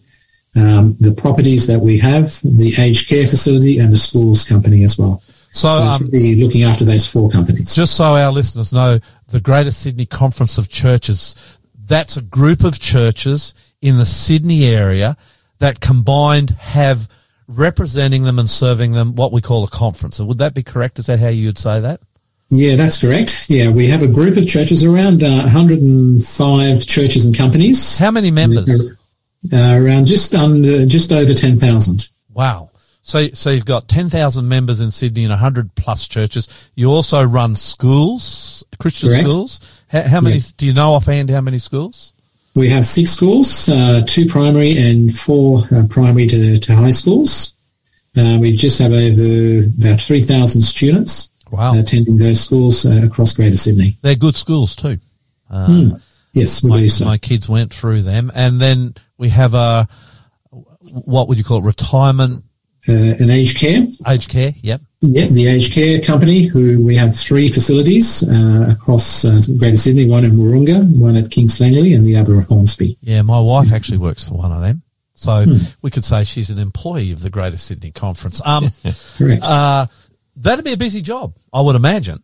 um, the properties that we have, the aged care facility, and the schools company as well. So, So um, really looking after those four companies. just so our listeners know, the Greater Sydney Conference of Churches, that's a group of churches in the Sydney area that combined have representing them and serving them what we call a conference. Would that be correct? Is that how you would say that? Yeah, that's correct. Yeah, we have a group of churches, around uh, 105 churches and companies, How many members? uh, around just under, just over 10,000. Wow. So, so you've got 10,000 members in Sydney and 100 plus churches. You also run schools, Christian Correct. schools. How, how many, do you know offhand how many schools? We have six schools, uh, two primary and four uh, primary to, to high schools. Uh, we just have over about 3,000 students Wow. attending those schools uh, across Greater Sydney. They're good schools too. Uh, Yes, my, so. my kids went through them. And then we have a, what would you call it, retirement uh, an aged care. Aged care, yep. Yeah, the aged care company, who we have three facilities uh, across uh, Greater Sydney, one in Wahroonga, one at Kings Langley, and the other at Hornsby. Yeah, my wife actually works for one of them. So we could say she's an employee of the Greater Sydney Conference. Um, Correct. uh, that'd be a busy job, I would imagine.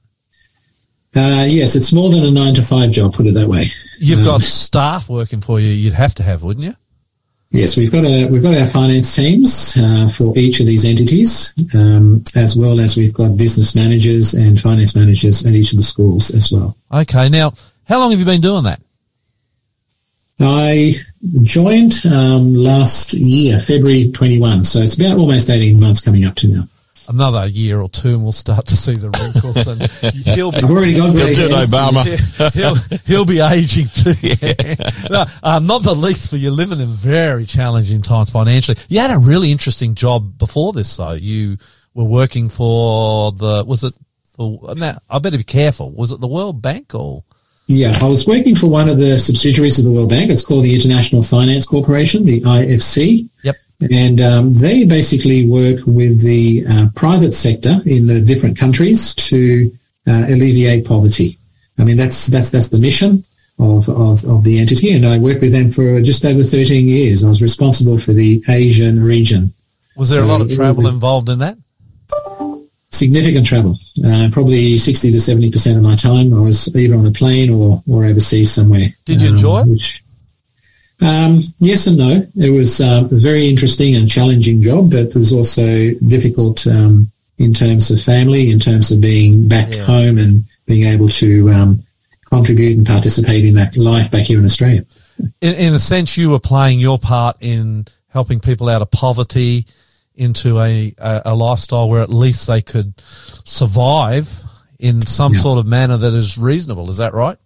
Uh, yes, it's more than a nine to five job, put it that way. You've got staff working for you. You'd have to have, wouldn't you? Yes, we've got a, we've got our finance teams uh, for each of these entities, um, as well as we've got business managers and finance managers at each of the schools as well. Okay. Now, how long have you been doing that? I joined um, last year, February 21, so it's about almost 18 months coming up to now. Another year or two, and we'll start to see the wrinkles. And he'll be already got grey He'll do. Obama. he'll, he'll be aging too. no, um, not the least for you living in very challenging times financially. You had a really interesting job before this, though. You were working for the was it? The, now I better be careful. Was it the World Bank or? Yeah, I was working for one of the subsidiaries of the World Bank. It's called the International Finance Corporation, the IFC. Yep. And um, they basically work with the uh, private sector in the different countries to uh, alleviate poverty. I mean, that's that's that's the mission of, of, of the entity. And I worked with them for just over 13 years. I was responsible for the Asian region. Was there a lot of travel be- involved in that? Significant travel. Uh, probably 60 to 70% of my time I was either on a plane or, or overseas somewhere. Did you Um, enjoy it? Which, um, yes and no. It was um, a very interesting and challenging job, but it was also difficult um, in terms of family, in terms of being back Yeah. home and being able to um, contribute and participate in that life back here in Australia. In, in a sense, you were playing your part in helping people out of poverty into a, a, a lifestyle where at least they could survive in some Yeah. sort of manner that is reasonable. Is that right?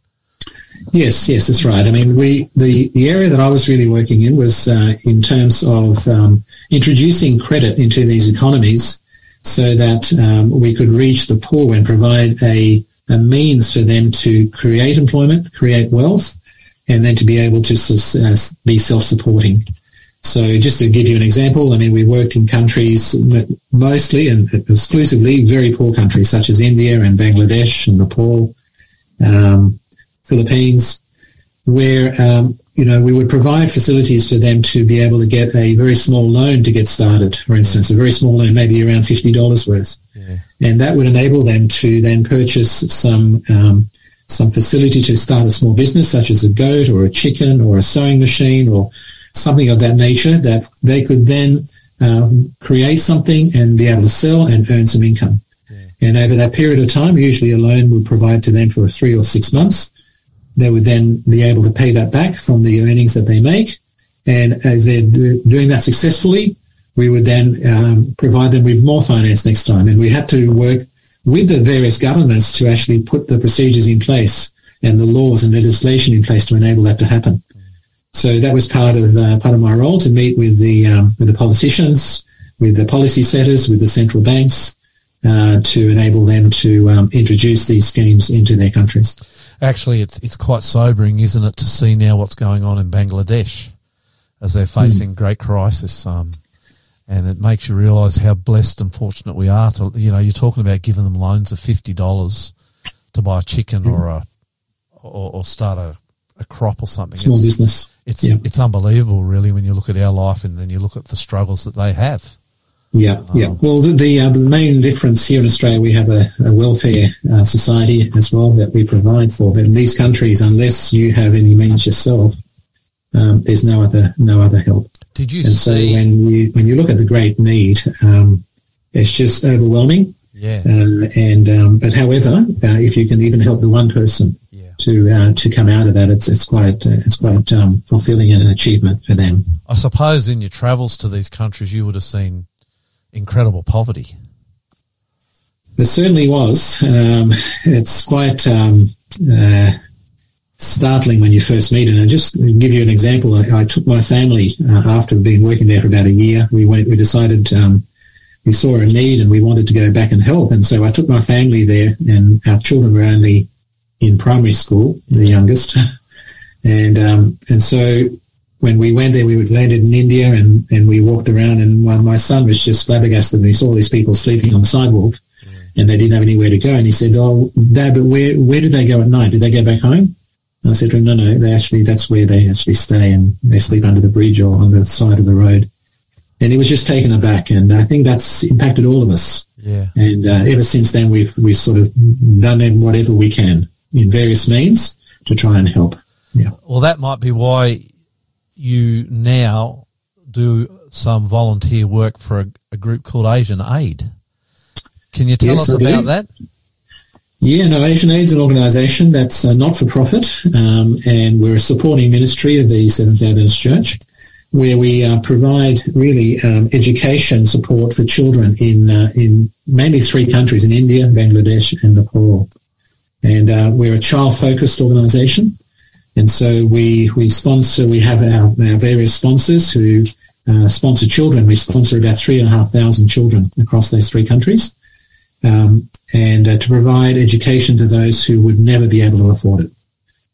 Yes, yes, that's right. I mean, we the, the area that I was really working in was uh, in terms of um, introducing credit into these economies so that um, we could reach the poor and provide a, a means for them to create employment, create wealth, and then to be able to uh, be self-supporting. So just to give you an example, I mean, we worked in countries that mostly and exclusively very poor countries such as India and Bangladesh and Nepal, um, Philippines, where, um, you know, we would provide facilities for them to be able to get a very small loan to get started, for instance, a very small loan, maybe around $50 worth. And that would enable them to then purchase some, um, some facility to start a small business, such as a goat or a chicken or a sewing machine or something of that nature that they could then um, create something and be able to sell and earn some income. And over that period of time, usually a loan would provide to them for three or six months. They would then be able to pay that back from the earnings that they make. And if they're do- doing that successfully, we would then um, provide them with more finance next time. And we had to work with the various governments to actually put the procedures in place and the laws and legislation in place to enable that to happen. So that was part of uh, part of my role to meet with the um, with the politicians, with the policy setters, with the central banks, uh, to enable them to um, introduce these schemes into their countries. Actually, it's it's quite sobering, isn't it, to see now what's going on in Bangladesh as they're facing great crisis. Um, and it makes you realise how blessed and fortunate we are. To you know, you're talking about giving them loans of fifty dollars to buy a chicken or a or, or start a, a crop or something. Small it's, business. It's Yeah. it's unbelievable, really, when you look at our life and then you look at the struggles that they have. Yeah, yeah. Well, the the, uh, the main difference here in Australia, we have a, a welfare uh, society as well that we provide for. But in these countries, unless you have any means yourself, um, there's no other no other help. Did you And so when you when you look at the great need, um, it's just overwhelming. yeah, Uh, and um, but however, uh, if you can even help the one person yeah. to uh, to come out of that, it's it's quite uh, it's quite um, fulfilling and an achievement for them. I suppose in your travels to these countries, you would have seen incredible poverty. It certainly was. Um, it's quite um, uh, startling when you first meet it. And just to give you an example, I, I took my family uh, after being working there for about a year. We went. We decided um, we saw a need and we wanted to go back and help. And so I took my family there, and our children were only in primary school, the youngest, and um, and so when we went there, we landed in India and, and we walked around and my, my son was just flabbergasted and he saw these people sleeping on the sidewalk and they didn't have anywhere to go. And he said, oh, Dad, but where, where did they go at night? Did they go back home? And I said to him, no, no, they actually, that's where they actually stay and they sleep under the bridge or on the side of the road. And he was just taken aback. And I think that's impacted all of us. Yeah. And uh, ever since then, we've, we've sort of done whatever we can in various means to try and help. Yeah. Well, that might be why you now do some volunteer work for a, a group called Asian Aid. Can you tell Yes, us about that? Yeah, no, Asian Aid is an organisation that's uh, not for profit, um, and we're a supporting ministry of the Seventh Adventist Church, where we uh, provide really um, education support for children in uh, in mainly three countries: in India, Bangladesh, and Nepal. And uh, we're a child-focused organisation, and so we we sponsor. We have our, our various sponsors who uh, sponsor children. We sponsor about three and a half thousand children across those three countries um, and uh, to provide education to those who would never be able to afford it.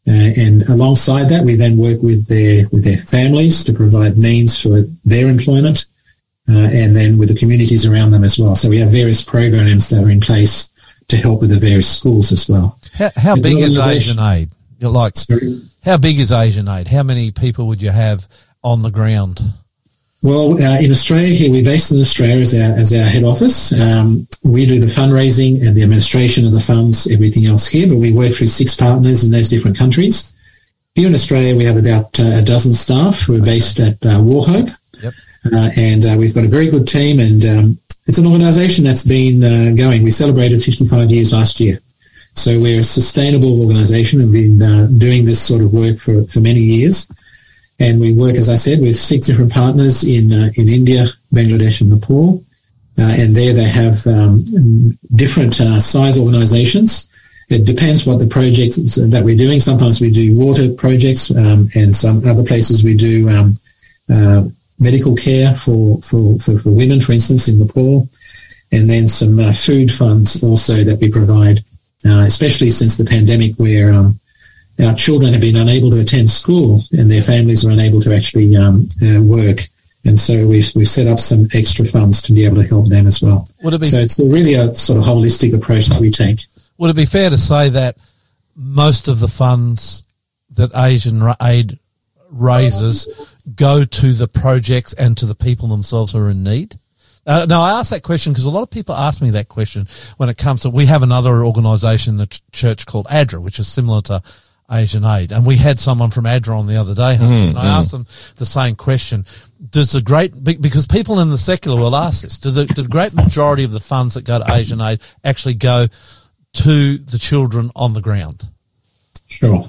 Uh, and alongside that, we then work with their with their families to provide means for their employment, uh, and then with the communities around them as well. So we have various programs that are in place to help with the various schools as well. How, how big is Asian Aid? Like, how big is Asian Aid? How many people would you have on the ground? Well, uh, in Australia, here we're based in Australia as our, as our head office. Um, we do the fundraising and the administration of the funds, everything else here, but we work through six partners in those different countries. Here in Australia, we have about uh, a dozen staff who are based at uh, Wauchope. Yep. Uh, and uh, we've got a very good team, and um, it's an organisation that's been uh, going. We celebrated 55 years last year. So we're a sustainable organisation and we've been uh, doing this sort of work for, for many years. And we work, as I said, with six different partners in uh, in India, Bangladesh, and Nepal. Uh, and there they have um, different uh, size organisations. It depends what the project is that we're doing. Sometimes we do water projects, um, and some other places we do um, uh, medical care for, for, for, for women, for instance, in Nepal. And then some uh, food funds also that we provide, uh, especially since the pandemic, where um, our children have been unable to attend school and their families are unable to actually um, uh, work. And so we've, we've set up some extra funds to be able to help them as well. Would it be- so it's a really a sort of holistic approach that we take. Would it be fair to say that most of the funds that Asian Aid raises go to the projects and to the people themselves who are in need? Uh, now, I ask that question because a lot of people ask me that question when it comes to. We have another organisation in the ch- church called ADRA, which is similar to Asian Aid, and we had someone from ADRA on the other day, Hunter, and I asked them the same question: Does the great because people in the secular will ask this? Do the, do the great majority of the funds that go to Asian Aid actually go to the children on the ground? Sure.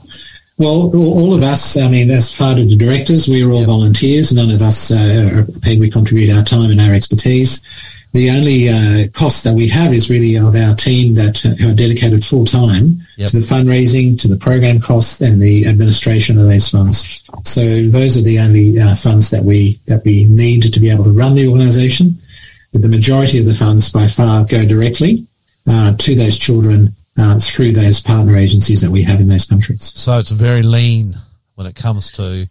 Well, all of us, I mean, as part of the directors, we're all volunteers. None of us uh, are paid. We contribute our time and our expertise. The only uh, cost that we have is really of our team that uh, are dedicated full time Yep. to the fundraising, to the program costs, and the administration of those funds. So those are the only uh, funds that we that we need to be able to run the organisation. But the majority of the funds, by far, go directly uh, to those children uh, through those partner agencies that we have in those countries. So it's very lean when it comes to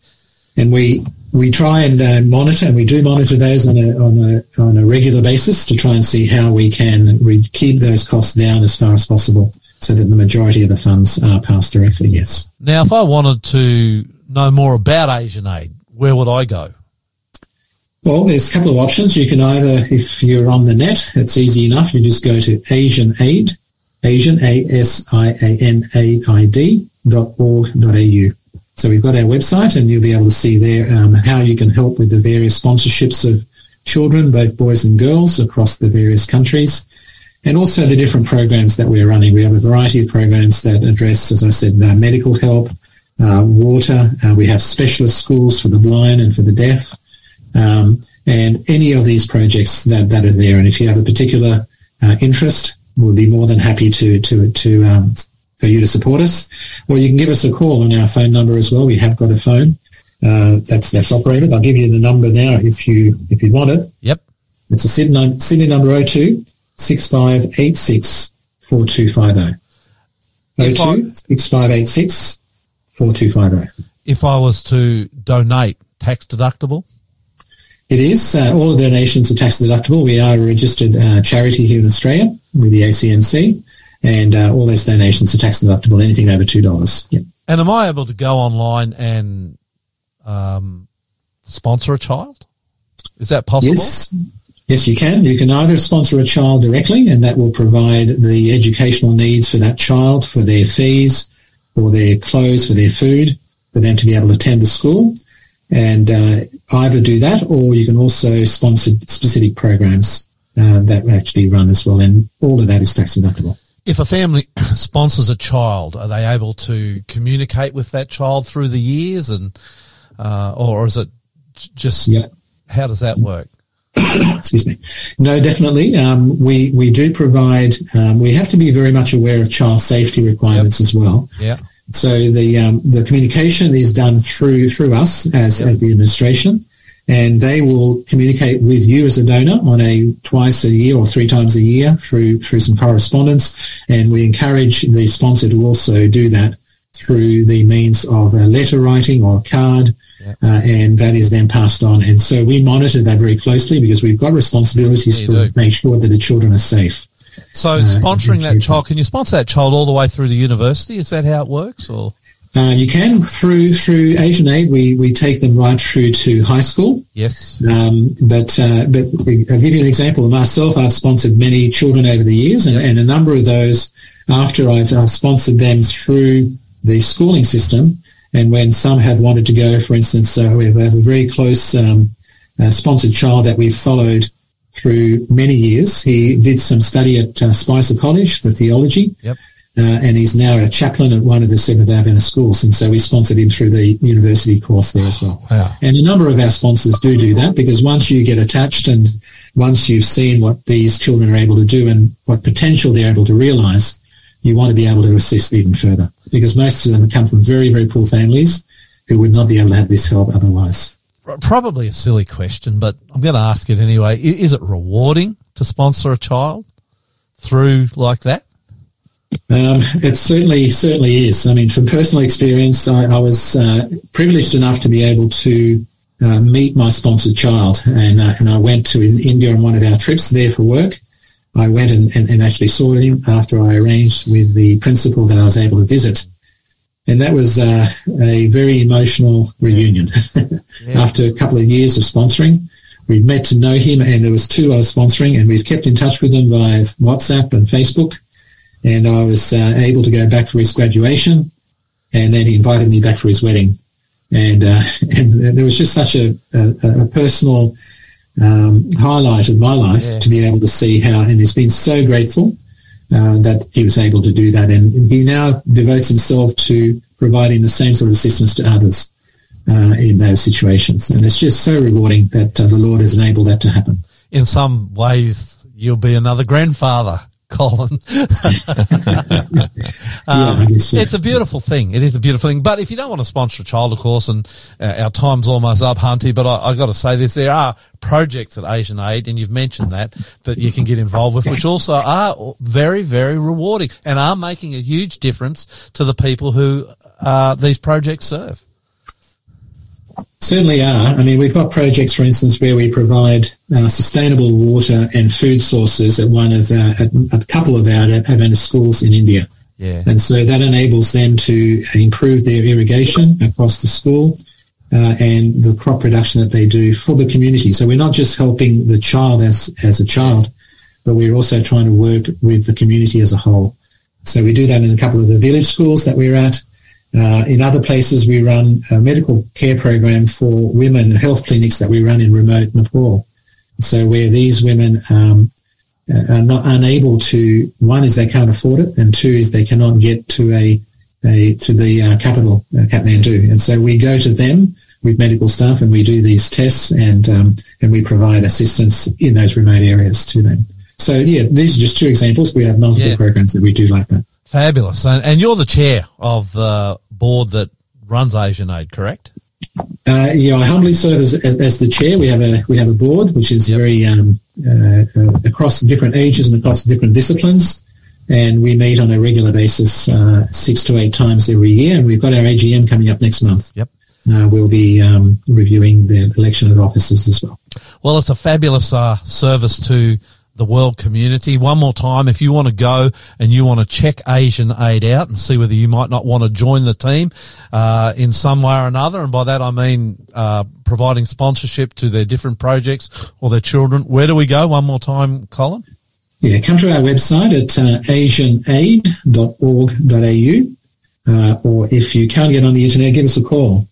and we we try and uh, monitor, and we do monitor those on a on a on a regular basis to try and see how we can we keep those costs down as far as possible, so that the majority of the funds are passed directly. Yes. now. If I wanted to know more about Asian Aid, where would I go? Well, there's a couple of options. You can either, if you're on the net, it's easy enough. You just go to Asian Aid, Asian A S I A N A I D dot org dot au. So we've got our website, and you'll be able to see there um, how you can help with the various sponsorships of children, both boys and girls, across the various countries, and also the different programs that we're running. We have a variety of programs that address, as I said, uh, medical help, uh, water. Uh, we have specialist schools for the blind and for the deaf um, and any of these projects that, that are there. And if you have a particular uh, interest, we'll be more than happy to to to um, for you to support us. Or you can give us a call on our phone number as well. We have got a phone uh, that's that's operated. I'll give you the number now if you if you want it. Yep. It's a Sydney, num- Sydney number 02 6586 4250. 02 6586 4250. If I was to donate tax deductible? It is. Uh, all of donations are tax deductible. We are a registered uh, charity here in Australia with the ACNC, and uh, all those donations are tax deductible. Anything over two dollars. Yep. And am I able to go online and um, sponsor a child? Is that possible? Yes. Yes, you can. You can either sponsor a child directly, and that will provide the educational needs for that child, for their fees, for their clothes, for their food, for them to be able to attend the school. And uh, either do that, or you can also sponsor specific programs uh, that actually run as well. And all of that is tax deductible. If a family sponsors a child, are they able to communicate with that child through the years, and uh, or is it just Yeah. how does that work? excuse me. No, definitely. Um, we we do provide. Um, we have to be very much aware of child safety requirements as well. Yeah, So the um, the communication is done through through us as, Yep. as the administration, and they will communicate with you as a donor on a twice a year or three times a year through through some correspondence, and we encourage the sponsor to also do that through the means of a letter writing or a card, uh, and that is then passed on. And so we monitor that very closely because we've got responsibilities Yeah, to do. make sure that the children are safe. So sponsoring that child, can you sponsor that child all the way through the university? Is that how it works? Or Uh, you can through through Asian Aid. We we take them right through to high school. yes, Um, but uh, but I'll give you an example. Myself, I've sponsored many children over the years, and, and a number of those after I've, I've sponsored them through the schooling system. And when some have wanted to go, for instance, uh, we have a very close um, uh, sponsored child that we've followed through many years. He did some study at uh, Spicer College for theology. Yep. Uh, and he's now a chaplain at one of the Seventh Adventist schools, and so we sponsored him through the university course there as well. Wow. And a number of our sponsors do do that because once you get attached and once you've seen what these children are able to do and what potential they're able to realize, you want to be able to assist even further because most of them come from very, very poor families who would not be able to have this help otherwise. Probably a silly question, but I'm going to ask it anyway. Is it rewarding to sponsor a child through like that? Um, it certainly certainly is. I mean, from personal experience, I, I was uh, privileged enough to be able to uh, meet my sponsored child, and uh, and I went to in India on one of our trips there for work. I went and, and, and actually saw him after I arranged with the principal that I was able to visit, and that was uh, a very emotional reunion. after a couple of years of sponsoring, we met to know him, and there was two I was sponsoring, and we've kept in touch with them via WhatsApp and Facebook and I was uh, able to go back for his graduation, and then he invited me back for his wedding, and uh, and there was just such a, a, a personal um, highlight of my life Yeah. to be able to see how, and he's been so grateful uh, that he was able to do that, and he now devotes himself to providing the same sort of assistance to others uh, in those situations, and it's just so rewarding that uh, the Lord has enabled that to happen. In some ways, you'll be another grandfather, Colin. yeah, I guess so. It's a beautiful thing. It is a beautiful thing. But if you don't want to sponsor a child, of course, and uh, our time's almost up, Hunty, but I, I got to say this, there are projects at Asian Aid, and you've mentioned that, that you can get involved with, which also are very, very rewarding and are making a huge difference to the people who uh, these projects serve. Certainly are. I mean, we've got projects, for instance, where we provide uh, sustainable water and food sources at one of our, at a couple of our Adventist schools in India. Yeah. And so that enables them to improve their irrigation across the school uh, and the crop production that they do for the community. So we're not just helping the child as, as a child, but we're also trying to work with the community as a whole. So we do that in a couple of the village schools that we're at. Uh, in other places, we run a medical care program for women, health clinics that we run in remote Nepal. So where these women um, uh, are not unable to, one is they can't afford it, and two is they cannot get to a, a to the uh, capital, uh, Kathmandu. And so we go to them with medical staff and we do these tests and um, and we provide assistance in those remote areas to them. So yeah, these are just two examples. We have multiple Yeah. programs that we do like that. Fabulous. And, and you're the chair of the board that runs Asian Aid, correct? Uh, yeah, I humbly serve as, as, as the chair. We have a we have a board which is very um, uh, uh, across different ages and across different disciplines, and we meet on a regular basis, uh, six to eight times every year. And we've got our AGM coming up next month. Yep. uh, we'll be um, reviewing the election of officers as well. Well, it's a fabulous uh, service to the world community. One more time, if you want to go and you want to check Asian Aid out and see whether you might not want to join the team uh, in some way or another, and by that I mean uh, providing sponsorship to their different projects or their children, where do we go? One more time, Colin. Yeah, come to our website at uh, asianaid.org.au. Uh, or if you can't get on the internet, give us a call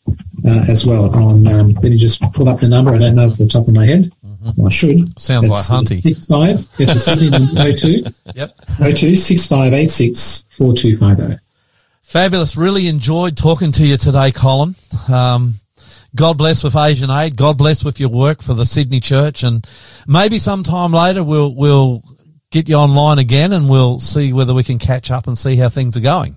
uh, as well. On um, let me just pull up the number. I don't know off the top of my head. Well, I should. Sounds like Hunty. Six five. It's a Sydney number. 02 Yep. 02 6586 4250. Fabulous. Really enjoyed talking to you today, Colin. Um, God bless with Asian Aid. God bless with your work for the Sydney Church, and maybe sometime later we'll we'll get you online again, and we'll see whether we can catch up and see how things are going.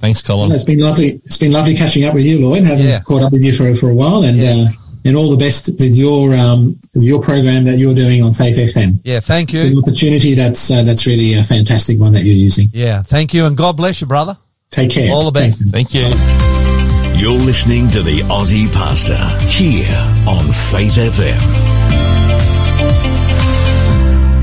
Thanks, Colin. It's been lovely. It's been lovely catching up with you, Lloyd. Haven't Yeah. caught up with you for for a while, and uh, and all the best with your um with your program that you're doing on Faith FM. Yeah, thank It's an you. opportunity that's uh, that's really a fantastic one that you're using. Yeah, thank you, and God bless you, brother. Take care. All the best. Thanks. Thank you. You're listening to the Aussie Pastor here on Faith FM.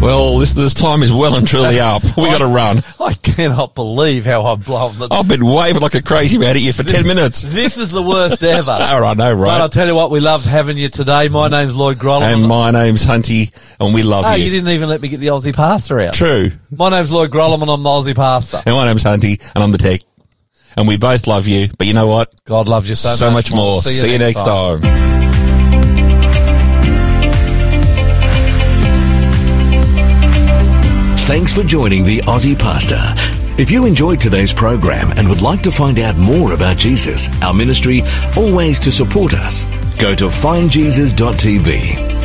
Well, this this time is well and truly up. We got to run. I cannot believe how I've blown. The- I've been waving like a crazy man at you for ten minutes. This is the worst ever. All right, no, But I'll tell you what, we loved having you today. My name's Lloyd Grolimund. And my name's Hunty, and we love Oh, you. you didn't even let me get the Aussie pastor out. True. My name's Lloyd Grolimund and I'm the Aussie pastor. And my name's Hunty, and I'm the tech. And we both love you, but you know what? God loves you so, So, much, more. See you, next time. Thanks for joining the Aussie Pastor. If you enjoyed today's program and would like to find out more about Jesus, our ministry, or ways to support us, go to findjesus.tv